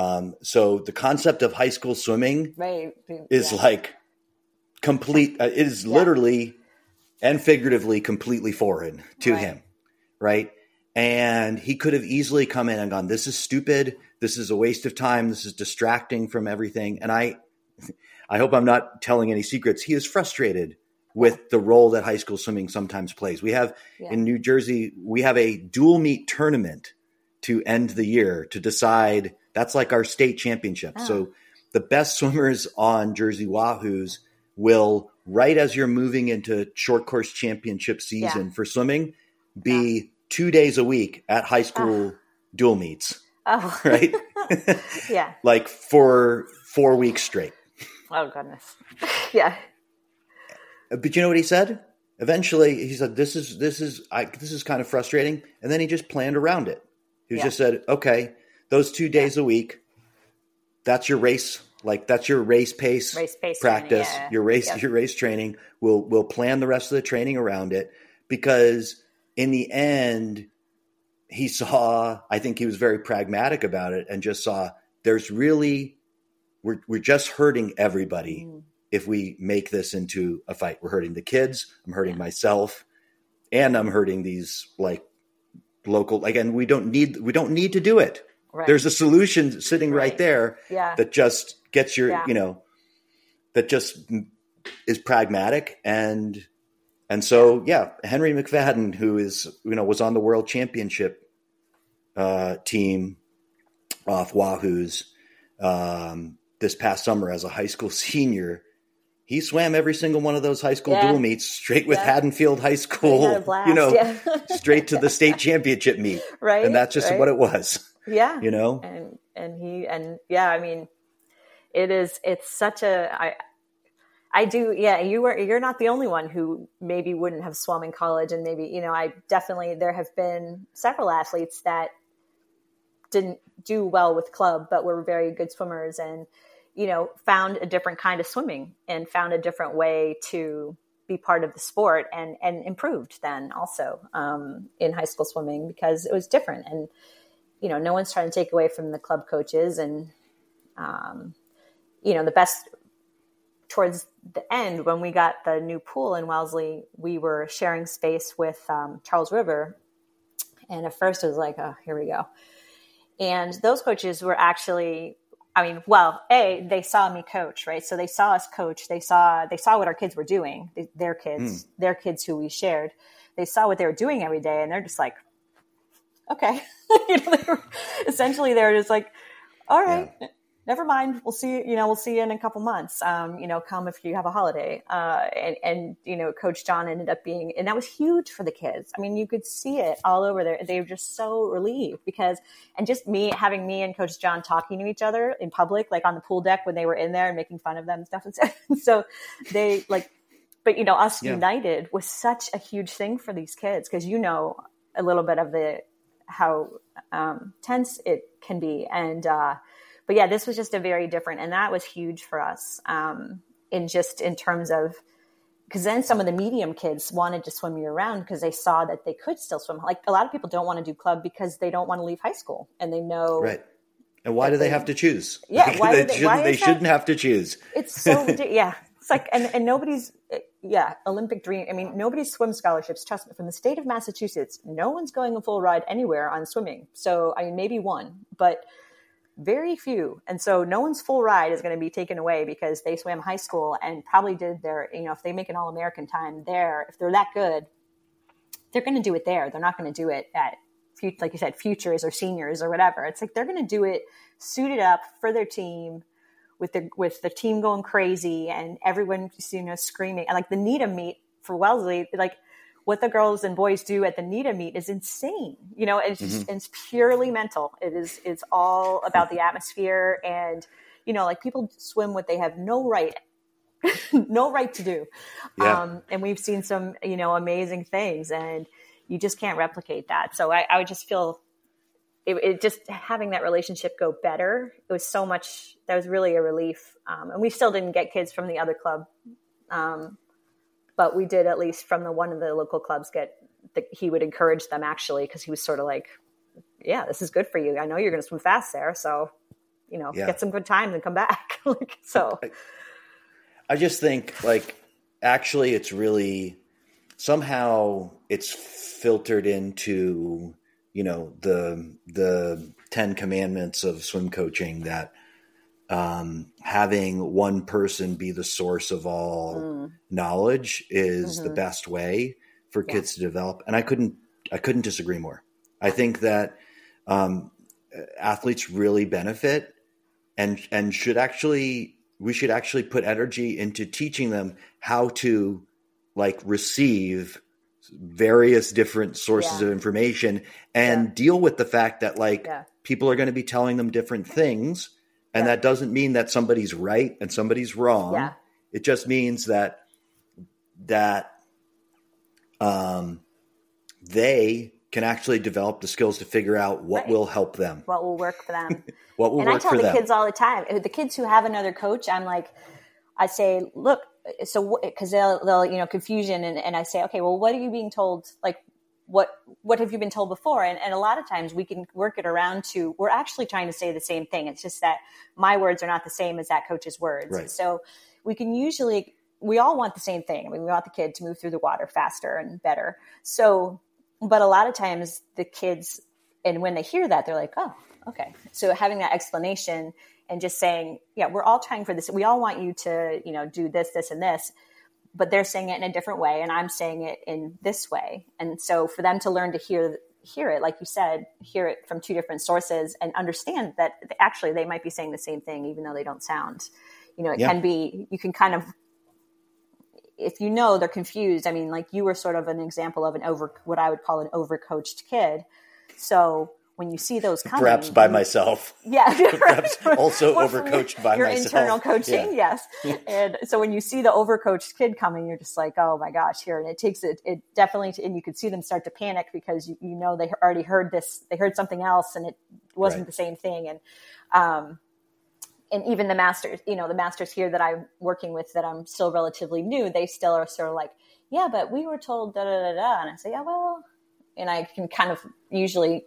um, so the concept of high school swimming right. is yeah. like complete. Uh, it is yeah. literally and figuratively completely foreign to right. him, right? And he could have easily come in and gone, "This is stupid. This is a waste of time. This is distracting from everything." And I, I hope I'm not telling any secrets. He is frustrated with the role that high school swimming sometimes plays. We have yeah. in New Jersey, we have a dual meet tournament to end the year to decide that's like our state championship. Oh. So the best swimmers on Jersey Wahoos will, right as you're moving into short course championship season yeah. for swimming, be yeah. two days a week at high school oh. dual meets. Oh, [laughs] right. [laughs] yeah. [laughs] Like for four weeks straight. Oh, goodness. Yeah. But you know what he said? Eventually, he said, "This is this is I, this is kind of frustrating," and then he just planned around it. He yeah. just said, "Okay, those two days a week, that's your race. Like that's your race pace, race pace practice, training, yeah. your race, yep. your race training. We'll we'll plan the rest of the training around it because in the end, he saw. I think he was very pragmatic about it and just saw there's really we're we're just hurting everybody mm. if we make this into a fight. We're hurting the kids. I'm hurting yeah. myself, and I'm hurting these like local. Again, we don't need we don't need to do it. Right. There's a solution sitting right, right there yeah. that just gets your yeah. you know that just is pragmatic and and so yeah henry mcfadden who is you know was on the world championship uh, team off wahoos um, this past summer as a high school [laughs] senior he swam every single one of those high school yeah. dual meets straight with yeah. Haddonfield High School, [laughs] you know, yeah. straight to the state [laughs] championship meet. Right. And that's just right. what it was. Yeah. You know? And and he and yeah, I mean, it is it's such a I I do yeah, you were you're not the only one who maybe wouldn't have swum in college and maybe, you know, I definitely there have been several athletes that didn't do well with club but were very good swimmers and you know, found a different kind of swimming and found a different way to be part of the sport and and improved then also um, in high school swimming because it was different and you know no one's trying to take away from the club coaches and um, you know the best towards the end when we got the new pool in Wellesley we were sharing space with um, Charles River and at first it was like oh here we go and those coaches were actually I mean, well, a they saw me coach, right? So they saw us coach. They saw they saw what our kids were doing. Their kids, mm. their kids who we shared. They saw what they were doing every day, and they're just like, okay. [laughs] you know, they were, essentially, they're just like, all right. Yeah never mind. We'll see. You know, we'll see you in a couple months. Um, you know, come if you have a holiday. Uh, and, and, you know, Coach John ended up being, and that was huge for the kids. I mean, you could see it all over there. They were just so relieved because, and just me having me and Coach John talking to each other in public, like on the pool deck when they were in there and making fun of them and stuff. And so [laughs] they like, but you know, us yeah. united was such a huge thing for these kids because you know a little bit of the how um, tense it can be, and uh, but yeah, this was just a very different, and that was huge for us um, in just in terms of because then some of the medium kids wanted to swim year round because they saw that they could still swim. Like a lot of people don't want to do club because they don't want to leave high school and they know right. And why do they, they, have to choose? Yeah, [laughs] why they, they, shouldn't, why they shouldn't have to choose. It's so [laughs] yeah. It's like and and nobody's yeah Olympic dream. I mean, nobody's swim scholarships. Trust me, from the state of Massachusetts, no one's going a full ride anywhere on swimming. So I mean, maybe one, but very few. And so no one's full ride is going to be taken away because they swam high school and probably did their, you know, if they make an all American time there, if they're that good, they're going to do it there. They're not going to do it at, like you said, futures or seniors or whatever. It's like they're going to do it suited up for their team with the with the team going crazy and everyone you know screaming and like the Needham meet for Wellesley, like what the girls and boys do at the Needham meet is insane. You know, it's just, mm-hmm. it's purely mental. It is, it's all about the atmosphere and, you know, like people swim what they have no right, [laughs] no right to do. Yeah. Um, and we've seen some, you know, amazing things and you just can't replicate that. So I, I would just feel it, it, just having that relationship go better. It was so much, that was really a relief. Um, and we still didn't get kids from the other club. Um, but we did at least from the one of the local clubs get that he would encourage them actually because he was sort of like yeah this is good for you i know you're going to swim fast there so you know yeah. get some good time and come back [laughs] like so I, just think like actually it's really somehow it's filtered into you know the the 10 commandments of swim coaching that um, having one person be the source of all mm. knowledge is mm-hmm. the best way for yeah. kids to develop. And I couldn't, I couldn't disagree more. I think that um, athletes really benefit and and should actually we should actually put energy into teaching them how to like receive various different sources yeah. of information and yeah. deal with the fact that like people are going to be telling them different things and yeah. that doesn't mean that somebody's right and somebody's wrong. Yeah. It just means that that um, they can actually develop the skills to figure out what right. will help them, what will work for them, [laughs] what will work for them? and work I tell the them. kids all the time. The kids who have another coach, I'm like, I say, look, so because they'll they'll you know confusion, and, and I say, okay, well, what are you being told? Like, what what have you been told before and, and a lot of times we can work it around to we're actually trying to say the same thing it's just that my words are not the same as that coach's words right. so we can usually we all want the same thing. I mean, we want the kid to move through the water faster and better. So, but a lot of times the kids, and when they hear that, they're like, oh, okay. So having that explanation and just saying, yeah, we're all trying for this. We all want you to, you know, do this, this, and this. But they're saying it in a different way, and I'm saying it in this way. And so for them to learn to hear hear it, like you said, hear it from two different sources and understand that actually they might be saying the same thing, even though they don't sound. You know, it yeah. can be. You can kind of if you know they're confused, I mean, like you were sort of an example of an over, what I would call an overcoached kid. So when you see those coming, perhaps by [laughs] [laughs] [laughs] you, myself, yeah, perhaps also well, overcoached by your myself. internal coaching, yeah. yes. and so when you see the overcoached kid coming, you're just like, oh my gosh, here, and it takes it, it definitely, and you could see them start to panic because you, you know they already heard this, they heard something else, and it wasn't right. the same thing, and um, and even the masters, you know, the masters here that I'm working with that I'm still relatively new, they still are sort of like, yeah, but we were told da da da da. And I say, yeah, well, and I can kind of usually,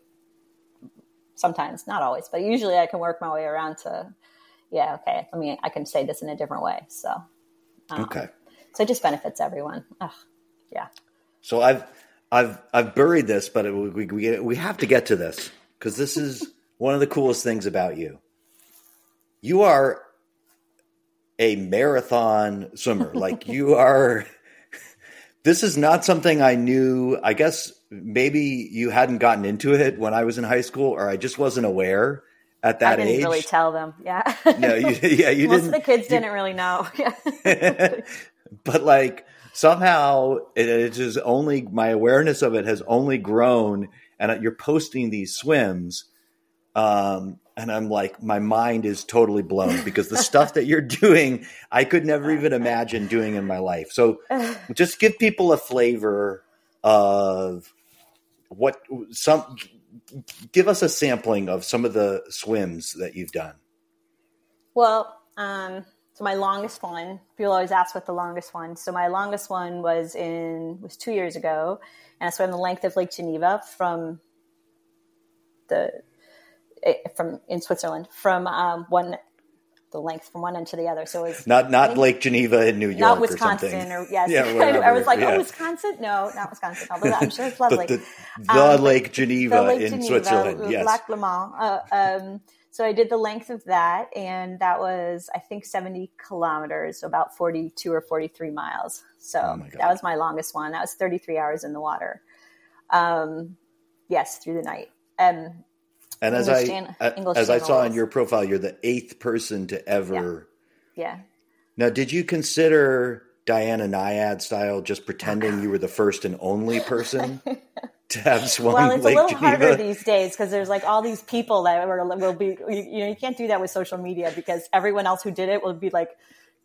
sometimes, not always, but usually I can work my way around to, yeah, okay, I mean, I can say this in a different way. So, um, okay. So it just benefits everyone. Ugh, yeah. So I've, I've, I've buried this, but it, we, we, we have to get to this because this is [laughs] one of the coolest things about you you are a marathon swimmer. like [laughs] you are. [laughs] This is not something I knew. I guess maybe you hadn't gotten into it when I was in high school, or I just wasn't aware at that I didn't age. Really tell them, yeah. [laughs] no, you, [laughs] yeah, you Most didn't. of the kids didn't really know. [laughs] but like somehow it, it is only my awareness of it has only grown, and you're posting these swims. Um, and I'm like, my mind is totally blown because the stuff that you're doing, I could never even imagine doing in my life. So just give people a flavor of what some, give us a sampling of some of the swims that you've done. Well, um, so my longest one, people always ask what the longest one. So my longest one was in, was two years ago. And I swam the length of Lake Geneva from the Eh, from in Switzerland from um, one the length from one end to the other. So it was not not Lake Geneva in New York, not Wisconsin, or, or yes. Yeah, [laughs] I was like, oh, yeah. oh, Wisconsin? No, not Wisconsin. Although I'm sure it's [laughs] lovely. the, the um, Lake Geneva the Lake in Geneva, Switzerland, yes. Lac Léman. Uh, um, so I did the length of that, and that was I think 70 kilometers, so about 42 or 43 miles. So oh that was my longest one. That was 33 hours in the water. Um, yes, through the night. Um, and as I as I saw in your profile, you're the eighth person to ever. Yeah. yeah. Now, did you consider Diana Nyad style just pretending you were the first and only person [laughs] to have swum well, it's Lake a little Geneva? harder these days because there's like all these people that will be. You know, you can't do that with social media because everyone else who did it will be like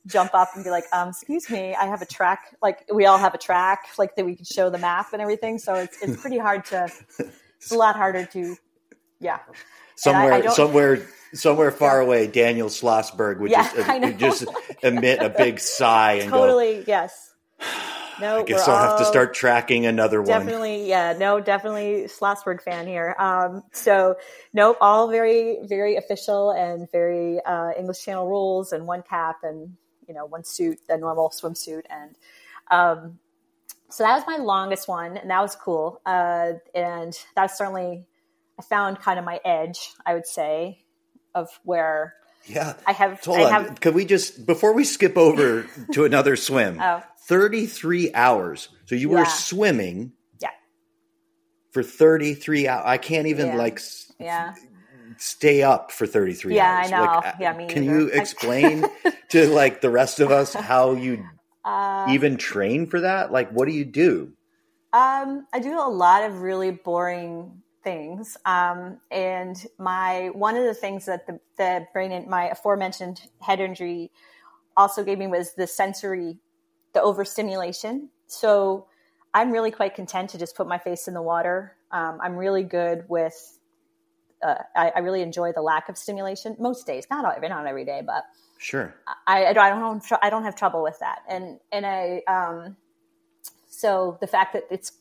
jump up and be like, um, excuse me, I have a track. Like we all have a track, like that we can show the map and everything. So it's it's pretty hard to. It's a lot harder to yeah. Somewhere, I, I somewhere, somewhere far away, Daniel Schlossberg would yeah, just, uh, just [laughs] emit a big sigh and go. totally, go, yes. [sighs] No, I guess I'll have to start tracking another definitely, one. Definitely, yeah, no, definitely Schlossberg fan here. Um, so, nope, all very, very official and very uh, English Channel rules and one cap and you know one suit, the normal swimsuit, and um, so that was my longest one, and that was cool. Uh, and that's certainly I found kind of my edge, I would say, of where yeah. I have. Hold I on. have, Could we just before we skip over [laughs] to another swim? Oh. 33 hours. So you Yeah. were swimming yeah, for 33 hours. I can't even Yeah. like yeah, stay up for 33 Yeah, I hours. know. Like, Yeah, me Can neither. you explain [laughs] to like the rest of us how you uh, even train for that? Like what do you do? Um, I do a lot of really boring things. Um, and my one of the things that the, the brain and my aforementioned head injury also gave me was the sensory, the overstimulation. So I'm really quite content to just put my face in the water. Um, I'm really good with. Uh, I, I, really enjoy the lack of stimulation most days, not every, not every day, but sure. I, I don't I don't have trouble with that, and and I um, so the fact that it's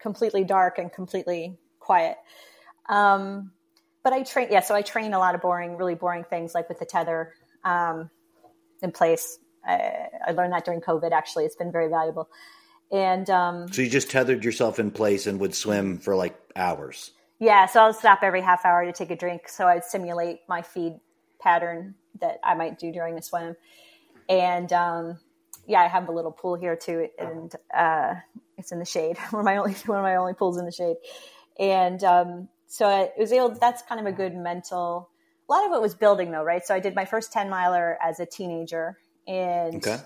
completely dark and completely quiet. Um, but I train, yeah, so I train a lot of boring, really boring things like with the tether um, in place. I, I, learned that during COVID. Actually, it's been very valuable. And um, so you just tethered yourself in place and would swim for like hours. Yeah, so I'll stop every half hour to take a drink. So I'd simulate my feed pattern that I might do during the swim. And um, yeah, I have a little pool here too, and uh, it's in the shade. [laughs] one of my only one of my only pools in the shade. And um, so it was able. That's kind of a good mental. A lot of it was building though, right? So I did my first ten miler as a teenager, and okay.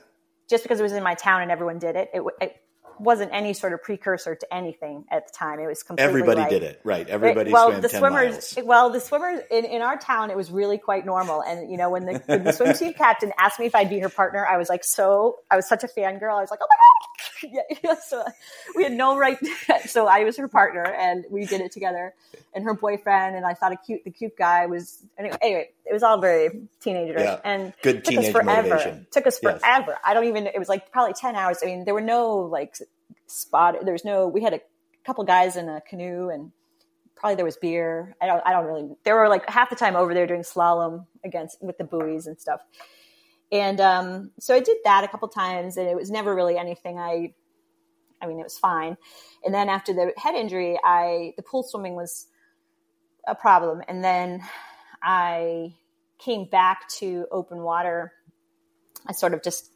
just because it was in my town and everyone did it, it, it wasn't any sort of precursor to anything at the time. It was completely everybody like, did it, right? Everybody right? well, the swimmers. Miles. Well, the swimmers in, in our town, it was really quite normal. And you know, when the, when the swim team captain asked me if I'd be her partner, I was like, so I was such a fangirl. I was like, oh my god, [laughs] yeah, so we had no right. [laughs] so I was her partner, and we did it together. And her boyfriend, and I thought a cute, the cute guy was. Anyway, anyway it was all very teenager, yeah. and good took teenage us forever. motivation. Took us forever. Yes. I don't even. It was like probably ten hours. I mean, there were no like spot. There's no. We had a couple guys in a canoe, and probably there was beer. I don't. I don't really. There were like half the time over there doing slalom against with the buoys and stuff. And um, so I did that a couple times, and it was never really anything I. I mean, it was fine. And then after the head injury, I the pool swimming was a problem, and then I came back to open water. I sort of just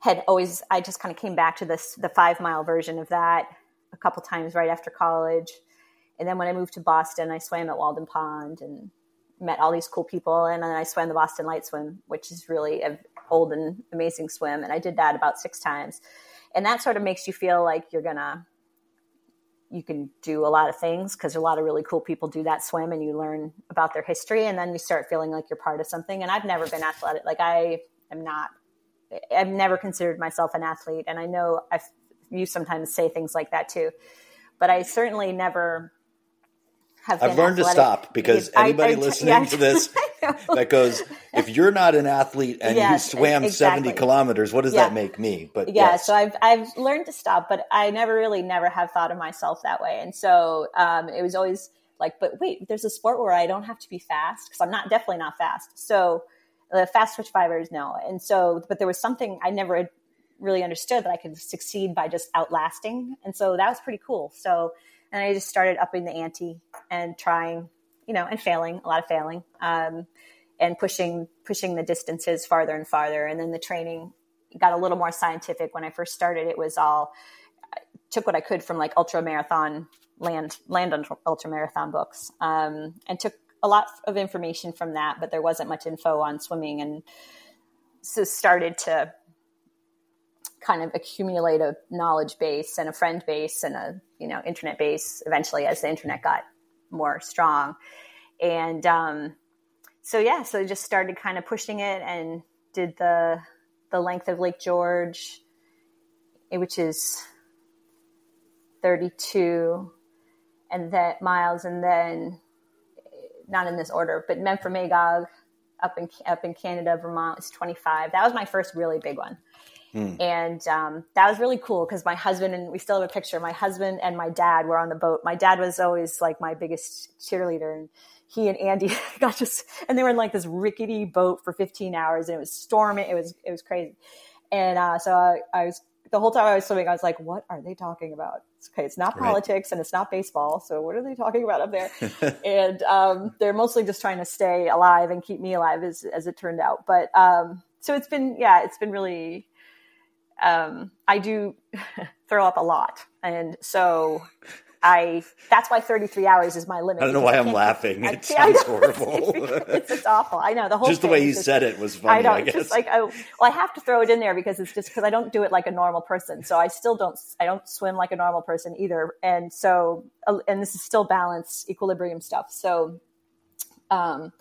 had always I just kind of came back to this the five mile version of that a couple times right after college. And then when I moved to Boston, I swam at Walden Pond and met all these cool people. And then I swam the Boston Light Swim, which is really an old and amazing swim. And I did that about six times. And that sort of makes you feel like you're gonna you can do a lot of things because a lot of really cool people do that swim and you learn about their history and then you start feeling like you're part of something. And I've never been athletic. Like I am not I've never considered myself an athlete, and I know I've, you sometimes say things like that too, but I certainly never have. I've learned athletic. to stop because anybody I, I, listening yeah. [laughs] to this that goes, if you're not an athlete and yes, you swam exactly. 70 kilometers, what does yeah. that make me? But yeah, yes. so I've I've learned to stop, but I never really never have thought of myself that way, and so um, it was always like, but wait, there's a sport where I don't have to be fast because I'm not definitely not fast, so the fast switch fibers, no. And so, but there was something I never really understood that I could succeed by just outlasting. And so that was pretty cool. So, and I just started upping the ante and trying, you know, and failing, a lot of failing, um, and pushing, pushing the distances farther and farther. And then the training got a little more scientific. When I first started, it was all, I took what I could from like ultra marathon land, land on ultra marathon books, um, and took a lot of information from that, but there wasn't much info on swimming, and so started to kind of accumulate a knowledge base and a friend base and a you know internet base eventually as the internet got more strong. And um, so yeah so just started kind of pushing it and did the the length of lake george which is 32 and that miles. And then not in this order, but Memphremagog up in up in Canada, Vermont is 25. That was my first really big one. Mm. And um, that was really cool because my husband and we still have a picture. My husband and my dad were on the boat. My dad was always like my biggest cheerleader, and he and Andy [laughs] got just and they were in like this rickety boat for 15 hours, and it was storming. It was it was crazy. And uh, so I, I was the whole time I was swimming, I was like, what are they talking about? Okay, it's not politics right. and it's not baseball. So what are they talking about up there? [laughs] and um, they're mostly just trying to stay alive and keep me alive, as, as it turned out. But um, so it's been, yeah, it's been really. Um, I do [laughs] throw up a lot, and so I that's why 33 hours is my limit. I don't know why I'm laughing. It sounds [laughs] horrible. it's, it's, awful. I know the whole just the way you said it was funny. I know. I guess. Just like oh, well, I have to throw it in there because it's just because I don't do it like a normal person. So I still don't. I don't swim like a normal person either. And so uh, and this is still balance equilibrium stuff. So, um,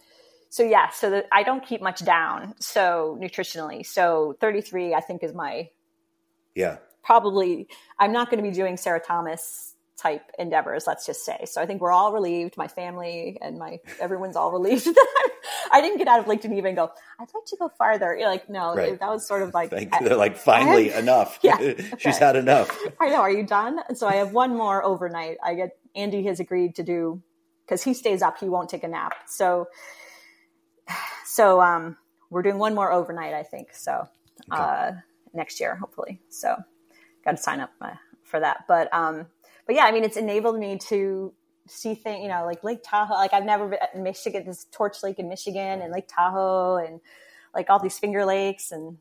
so yeah. So that I don't keep much down. So nutritionally, so 33 I think is my yeah probably. I'm not going to be doing Sarah Thomas type endeavors let's just say. So i think we're all relieved my family and my everyone's all relieved. That [laughs] i didn't get out of lake geneva and go i'd like to go farther. You're like no right. that was sort of like [laughs] Thank, they're like finally [laughs] enough. Yeah she's had enough. I know. Are you done? And so i have one more overnight. I get andy has agreed to do because he stays up he won't take a nap. So so um we're doing one more overnight, I think. So okay. uh, next year, hopefully. So got to sign up uh, for that. But um, but yeah, I mean, it's enabled me to see things, you know, like Lake Tahoe. Like I've never been in Michigan, this Torch Lake in Michigan, and Lake Tahoe, and like all these Finger Lakes, and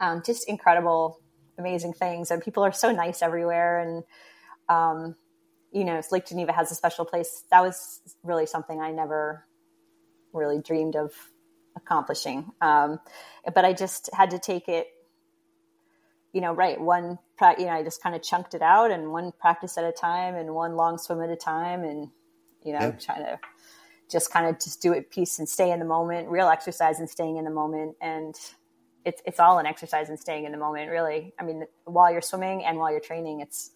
um, just incredible, amazing things. And people are so nice everywhere, and um, you know, Lake Geneva has a special place. That was really something I never really dreamed of accomplishing. Um, but I just had to take it, you know, right. One, you know, I just kind of chunked it out and one practice at a time and one long swim at a time and, you know, yeah. trying to just kind of just do it piece and stay in the moment, real exercise and staying in the moment. And it's, it's all an exercise and staying in the moment, really. I mean, while you're swimming and while you're training, it's,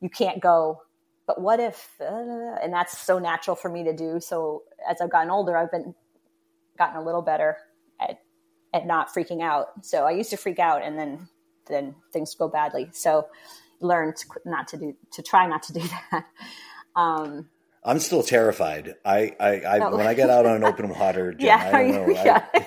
you can't go but what if uh, and that's so natural for me to do so as i've gotten older i've been gotten a little better at at not freaking out so i used to freak out and then then things go badly so learned not to do to try not to do [laughs] that um i'm still terrified i i, I oh. when i get out on an open water [laughs] Jen, yeah, i don't know [laughs] yeah. I,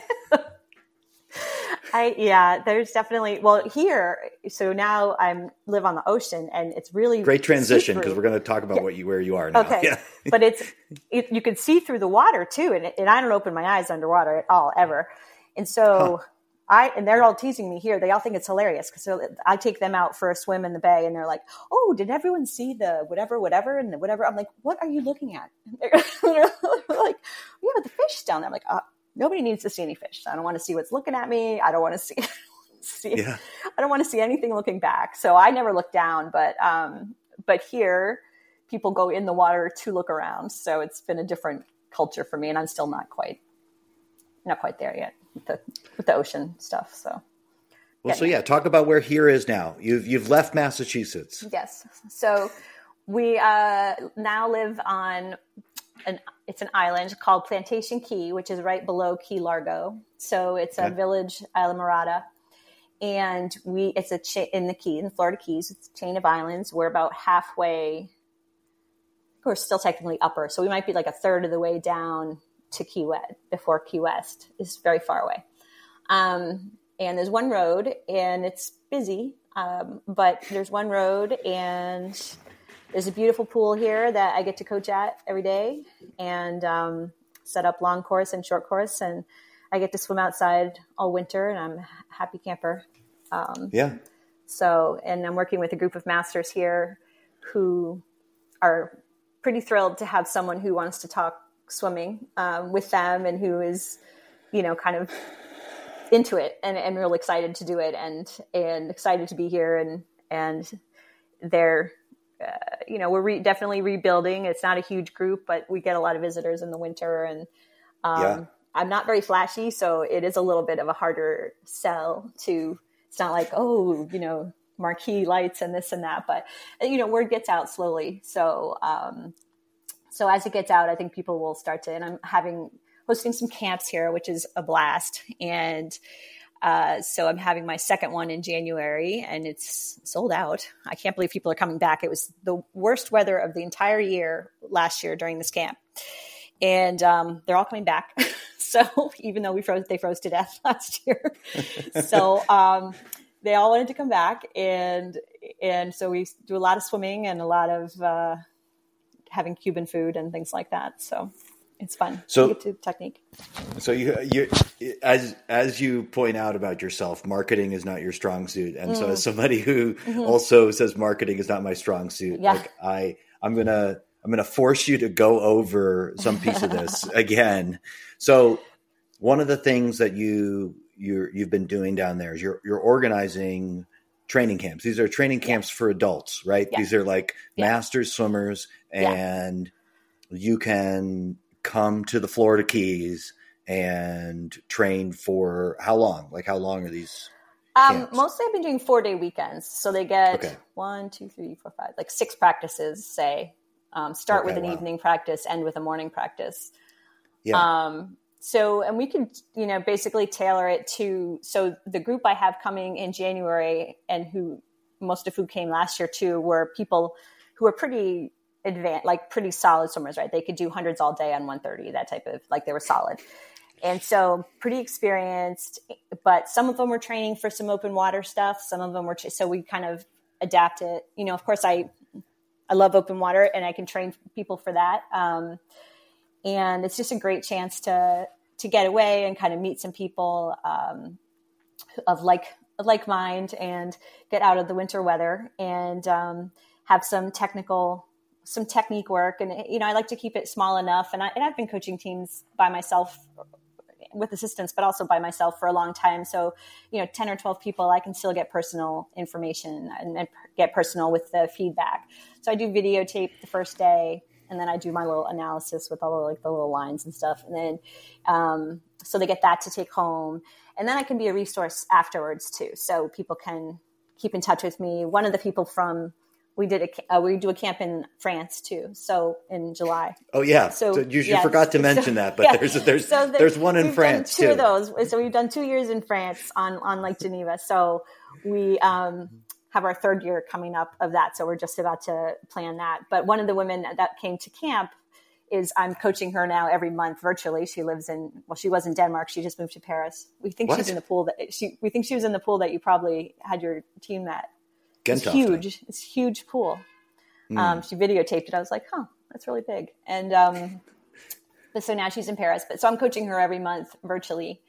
I yeah, there's definitely well here. So now I'm live on the ocean, and it's really great transition because we're going to talk about yeah. what you where you are now. Okay, yeah. but it's it, you can see through the water too, and, and I don't open my eyes underwater at all ever, and so. Huh. I and they're all teasing me here. They all think it's hilarious because I take them out for a swim in the bay, and they're like, "Oh, did everyone see the whatever, whatever, and the whatever?" I'm like, "What are you looking at?" [laughs] [laughs] they're, like, "Yeah, but the fish down there." I'm like, uh, nobody needs to see any fish. I don't want to see what's looking at me. I don't want to [laughs] see, see yeah. I don't want to see anything looking back. So I never look down, but, um, but here people go in the water to look around. So it's been a different culture for me and I'm still not quite, not quite there yet with the, with the ocean stuff. So. Well, so yeah, talk about where here is now. You've you've left Massachusetts. Yes. So we uh, now live on an it's an island called Plantation Key, which is right below Key Largo. So it's a village, Islamorada, and we it's a cha- in the Key in Florida Keys. It's a chain of islands. We're about halfway. We're still technically upper, so we might be like a third of the way down to Key West before Key West is very far away. Um, and there's one road, and it's busy, um, but there's one road, and there's a beautiful pool here that I get to coach at every day and um, set up long course and short course. And I get to swim outside all winter and I'm a happy camper. Um, yeah. So, and I'm working with a group of masters here who are pretty thrilled to have someone who wants to talk swimming um, with them and who is, you know, kind of into it and, and real excited to do it and, and excited to be here. And, and they're, uh, you know, we're re- definitely rebuilding. It's not a huge group, but we get a lot of visitors in the winter, and um, yeah. I'm not very flashy, so it is a little bit of a harder sell. To it's not like oh, you know, marquee lights and this and that, but you know, word gets out slowly. So, um, so as it gets out, I think people will start to. And I'm having hosting some camps here, which is a blast, and uh, so I'm having my second one in January and it's sold out. I can't believe people are coming back. It was the worst weather of the entire year last year during this camp. And um, they're all coming back. [laughs] so even though we froze, they froze to death [laughs] last year. [laughs] so um, they all wanted to come back. And, and so we do a lot of swimming and a lot of uh, having Cuban food and things like that. So it's fun. So technique. So you you as as you point out about yourself, marketing is not your strong suit, and mm. so as mm. somebody who mm-hmm. also says marketing is not my strong suit, yeah. like I I'm gonna I'm gonna force you to go over some piece of this [laughs] again. So one of the things that you you you've been doing down there is you're you're organizing training camps. These are training camps yeah. for adults, right? Yeah. These are like masters swimmers and you can come to the Florida Keys and train for how long? Like how long are these? Um, mostly I've been doing four day weekends. So they get okay. one, two, three, four, five, like six practices, say. Um, start okay, with an wow. evening practice, end with a morning practice. Yeah. Um, so, and we could, you know, basically tailor it to, so the group I have coming in January and who most of who came last year too were people who are pretty advanced, like pretty solid swimmers, right? They could do hundreds all day on 130, that type of like they were solid. and so pretty experienced. But some of them were training for some open water stuff. Some of them were so we kind of adapt it. You know, of course, I I love open water, and I can train people for that. Um, and it's just a great chance to to get away and kind of meet some people um, of like of like mind and get out of the winter weather and um, have some technical some technique work. And you know i like to keep it small enough and, I, and i've been coaching teams by myself with assistance but also by myself for a long time. So you know 10 or 12 people i can still get personal information and, and get personal with the feedback. So i do videotape the first day and then i do my little analysis with all the, like the little lines and stuff and then um, so they get that to take home and then i can be a resource afterwards too so people can keep in touch with me one of the people from we did a uh, we do a camp in France too. So in July. Oh yeah. So, so you, forgot to mention so, that, but yeah. there's there's so the, there's one in France two too. of those. So we've done two years in France on on Lake Geneva. So we um, have our third year coming up of that. So we're just about to plan that. But one of the women that came to camp is I'm coaching her now every month virtually. She lives in well, she was in Denmark. She just moved to Paris. We think what? she's in the pool that she we think she was in the pool that you probably had your team at it's huge. It's huge pool. Mm. Um, she videotaped it. I was like, huh, that's really big. And um, but so now she's in Paris. But so I'm coaching her every month virtually.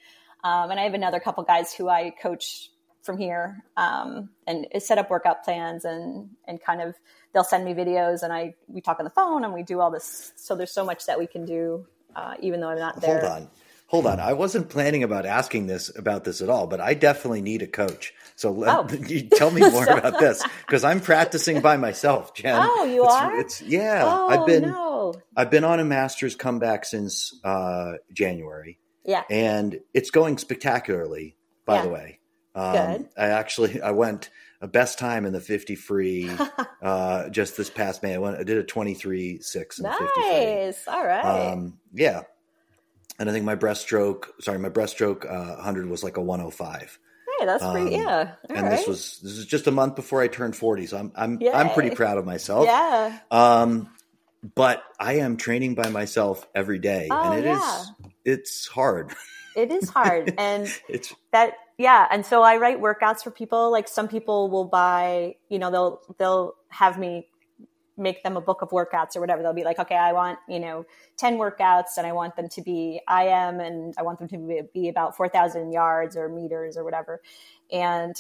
Um, and I have another couple guys who I coach from here um, and set up workout plans and and kind of they'll send me videos and I we talk on the phone and we do all this. So there's so much that we can do uh, even though I'm not there. Hold on. Hold on. I wasn't planning about asking this about this at all, but I definitely need a coach. So let, oh. [laughs] tell me more [laughs] so, about this because I'm practicing by myself, Jen. Oh, you it's, are? It's yeah. Oh, I've been no. I've been on a master's comeback since uh, January. Yeah, and it's going spectacularly. By yeah. the way, um, Good. I actually I went a best time in the 50 free [laughs] uh, just this past May. I went I did a 23 6 Nice. All right. Um, yeah. And I think my breaststroke, sorry, my breaststroke uh, 100 was like a 105. Hey, that's pretty. Um, yeah. All and right. this was this is just a month before I turned 40, so I'm I'm Yay. I'm pretty proud of myself. Yeah. Um, but I am training by myself every day, oh, and it yeah. is it's hard. [laughs] It is hard, [laughs] and it's that yeah. And so I write workouts for people. Like some people will buy, you know, they'll they'll have me make them a book of workouts or whatever. They'll be like, okay, I want, you know, 10 workouts and I want them to be I am and I want them to be, about 4,000 yards or meters or whatever. And,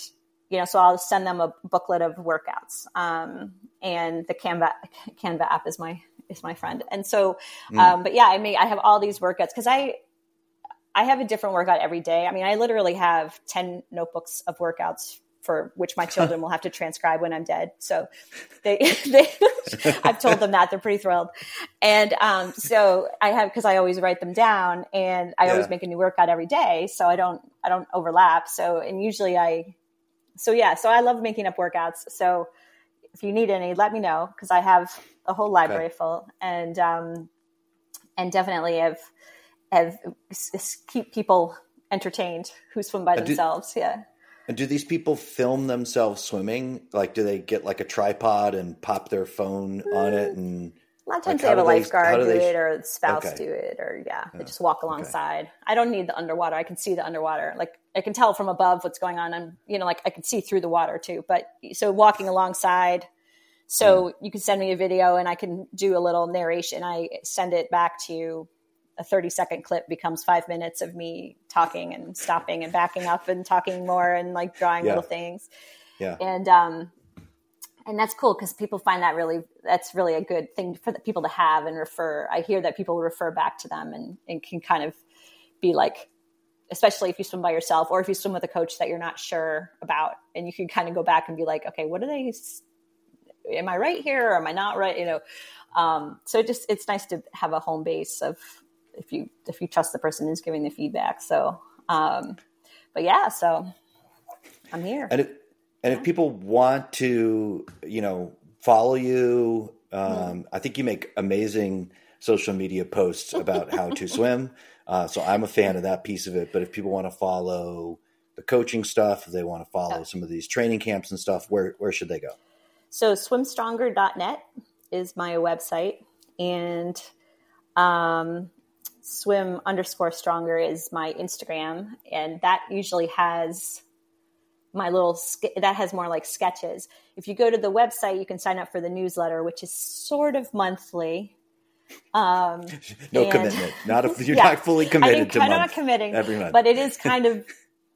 you know, so I'll send them a booklet of workouts. Um, and the Canva, Canva app is my, is my friend. And so, mm. um, but yeah, I may, I have all these workouts because I, I have a different workout every day. I mean, I literally have 10 notebooks of workouts for which my children will have to transcribe when I'm dead. So they, [laughs] they I've told them that they're pretty thrilled. And um, so I have because I always write them down, and I yeah. always make a new workout every day, so I don't I don't overlap. So and usually I, so yeah, so I love making up workouts. So if you need any, let me know because I have a whole library okay. full, and um, and definitely have have keep people entertained who swim by themselves. yeah. And do these people film themselves swimming? Like, do they get like a tripod and pop their phone on it? Mm. And a lot of times like, they have a lifeguard do, do it, or spouse okay. do it, or yeah, they just walk alongside. Okay. I don't need the underwater. I can see the underwater. Like I can tell from above what's going on. I'm, you know, like I can see through the water too. But so walking alongside. So mm. you can send me a video and I can do a little narration. I send it back to you a 30 second clip becomes five minutes of me talking and stopping and backing up and talking more and like drawing yeah. little things. Yeah. And, um, and that's cool because people find that really, that's really a good thing for the people to have and refer. I hear that people refer back to them and, and can kind of be like, especially if you swim by yourself or if you swim with a coach that you're not sure about and you can kind of go back and be like, okay, what are they, am I right here or am I not right? You know, um, so it just, it's nice to have a home base of, if you if you trust the person who's giving the feedback. So, um, but yeah, so I'm here. And if, and yeah. if people want to, you know, follow you, um, mm. I think you make amazing social media posts about how to [laughs] swim. Uh, so I'm a fan of that piece of it. But if people want to follow the coaching stuff, if they want to follow yeah. some of these training camps and stuff, where where should they go? So swimstronger.net is my website, and um, swim underscore stronger is my Instagram, and that usually has my little that has more like sketches. If you go to the website, you can sign up for the newsletter, which is sort of monthly. Um, [laughs] no and, commitment. Not if you're [laughs] yeah, not fully committed I mean, to of not committing every month, but it is kind of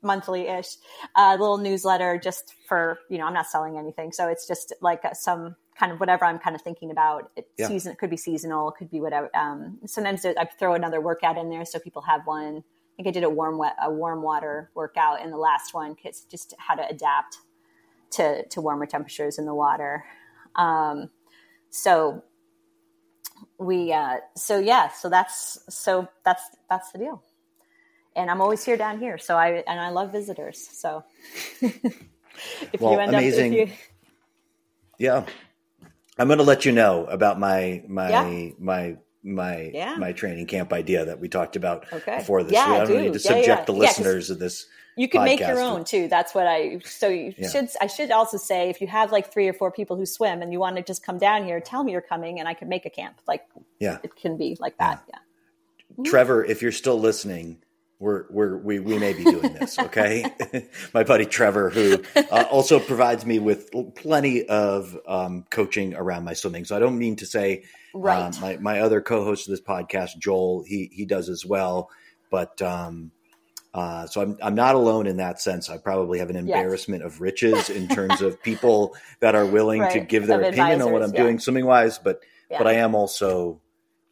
monthly ish. A uh, little newsletter just for you know I'm not selling anything, so it's just like some kind of whatever I'm kind of thinking about. It yeah. season it could be seasonal, it could be whatever. Um, sometimes I throw another workout in there so people have one. I think I did a warm wet, a warm water workout in the last one because just how to adapt to to warmer temperatures in the water. Um, so we uh, so yeah so that's so that's that's the deal and i'm always here down here so i and i love visitors so [laughs] if well, you end amazing. up if you yeah I'm going to let you know about my my yeah. my my yeah. my training camp idea that we talked about okay. before this. Yeah, I don't need to subject the listeners of this. You can make your own too. That's what I. So you should. I should also say if you have like three or four people who swim and you want to just come down here, tell me you're coming, and I can make a camp. Like, yeah, it can be like that. Yeah. Trevor, if you're still listening, we're, we're, we, we may be doing this. Okay. [laughs] my buddy Trevor, who uh, also provides me with plenty of um, coaching around my swimming. So I don't mean to say, right. Um, my, my other co-host of this podcast, Joel, he, he does as well. But, um, uh, so I'm, I'm not alone in that sense. I probably have an embarrassment yes. of riches in [laughs] terms of people that are willing right. to give their of opinion on what I'm yeah. doing swimming wise. But, yeah. but I am also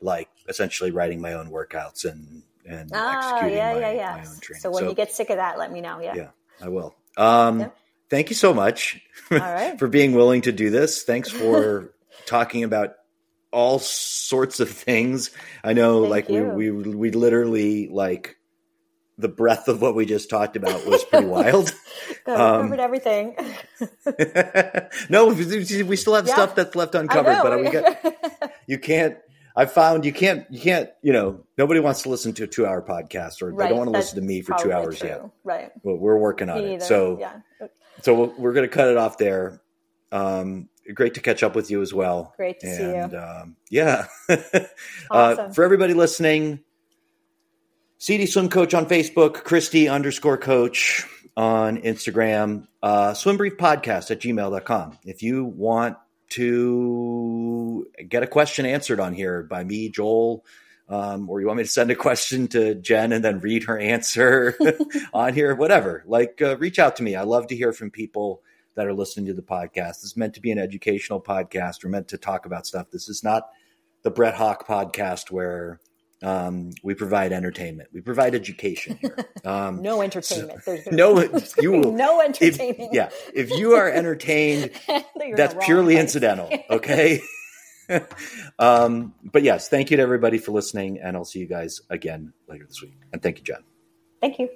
like essentially writing my own workouts and and oh, executing yeah, my, yeah, yeah. my own training. So when so, you get sick of that, let me know. Yeah, yeah, I will. Um. Thank you so much [laughs] for being willing to do this. Thanks for [laughs] talking about all sorts of things. I know, Thank like you. we we we literally like the breadth of what we just talked about was pretty [laughs] wild. um, covered everything. no, we still have yeah. stuff that's left uncovered, but we got, you can't I found you can't you can't you know nobody wants to listen to a two hour podcast or right. they don't want to listen to me for two hours true. yet. Right. Well, we're working on me it. Either. So yeah. So we're going to cut it off there. Um, great to catch up with you as well. Great to and, see you. Um, yeah. [laughs] Uh, awesome. uh, for everybody listening, CD Swim Coach on Facebook, Christy underscore coach on Instagram, uh, Swim Brief Podcast at gmail.com. If you want to get a question answered on here by me, Joel, um, or you want me to send a question to Jen and then read her answer [laughs] on here, whatever. Like, uh, reach out to me. I love to hear from people that are listening to the podcast. This is meant to be an educational podcast. We're meant to talk about stuff. This is not the Brett Hawke podcast where um, we provide entertainment. We provide education here. [laughs] Um, no entertainment. So, [laughs] no, you will, [laughs] no entertaining. If, yeah, if you are entertained, that's purely place. incidental. Okay. um, but yes, thank you to everybody for listening, and I'll see you guys again later this week. And thank you, Jen. Thank you.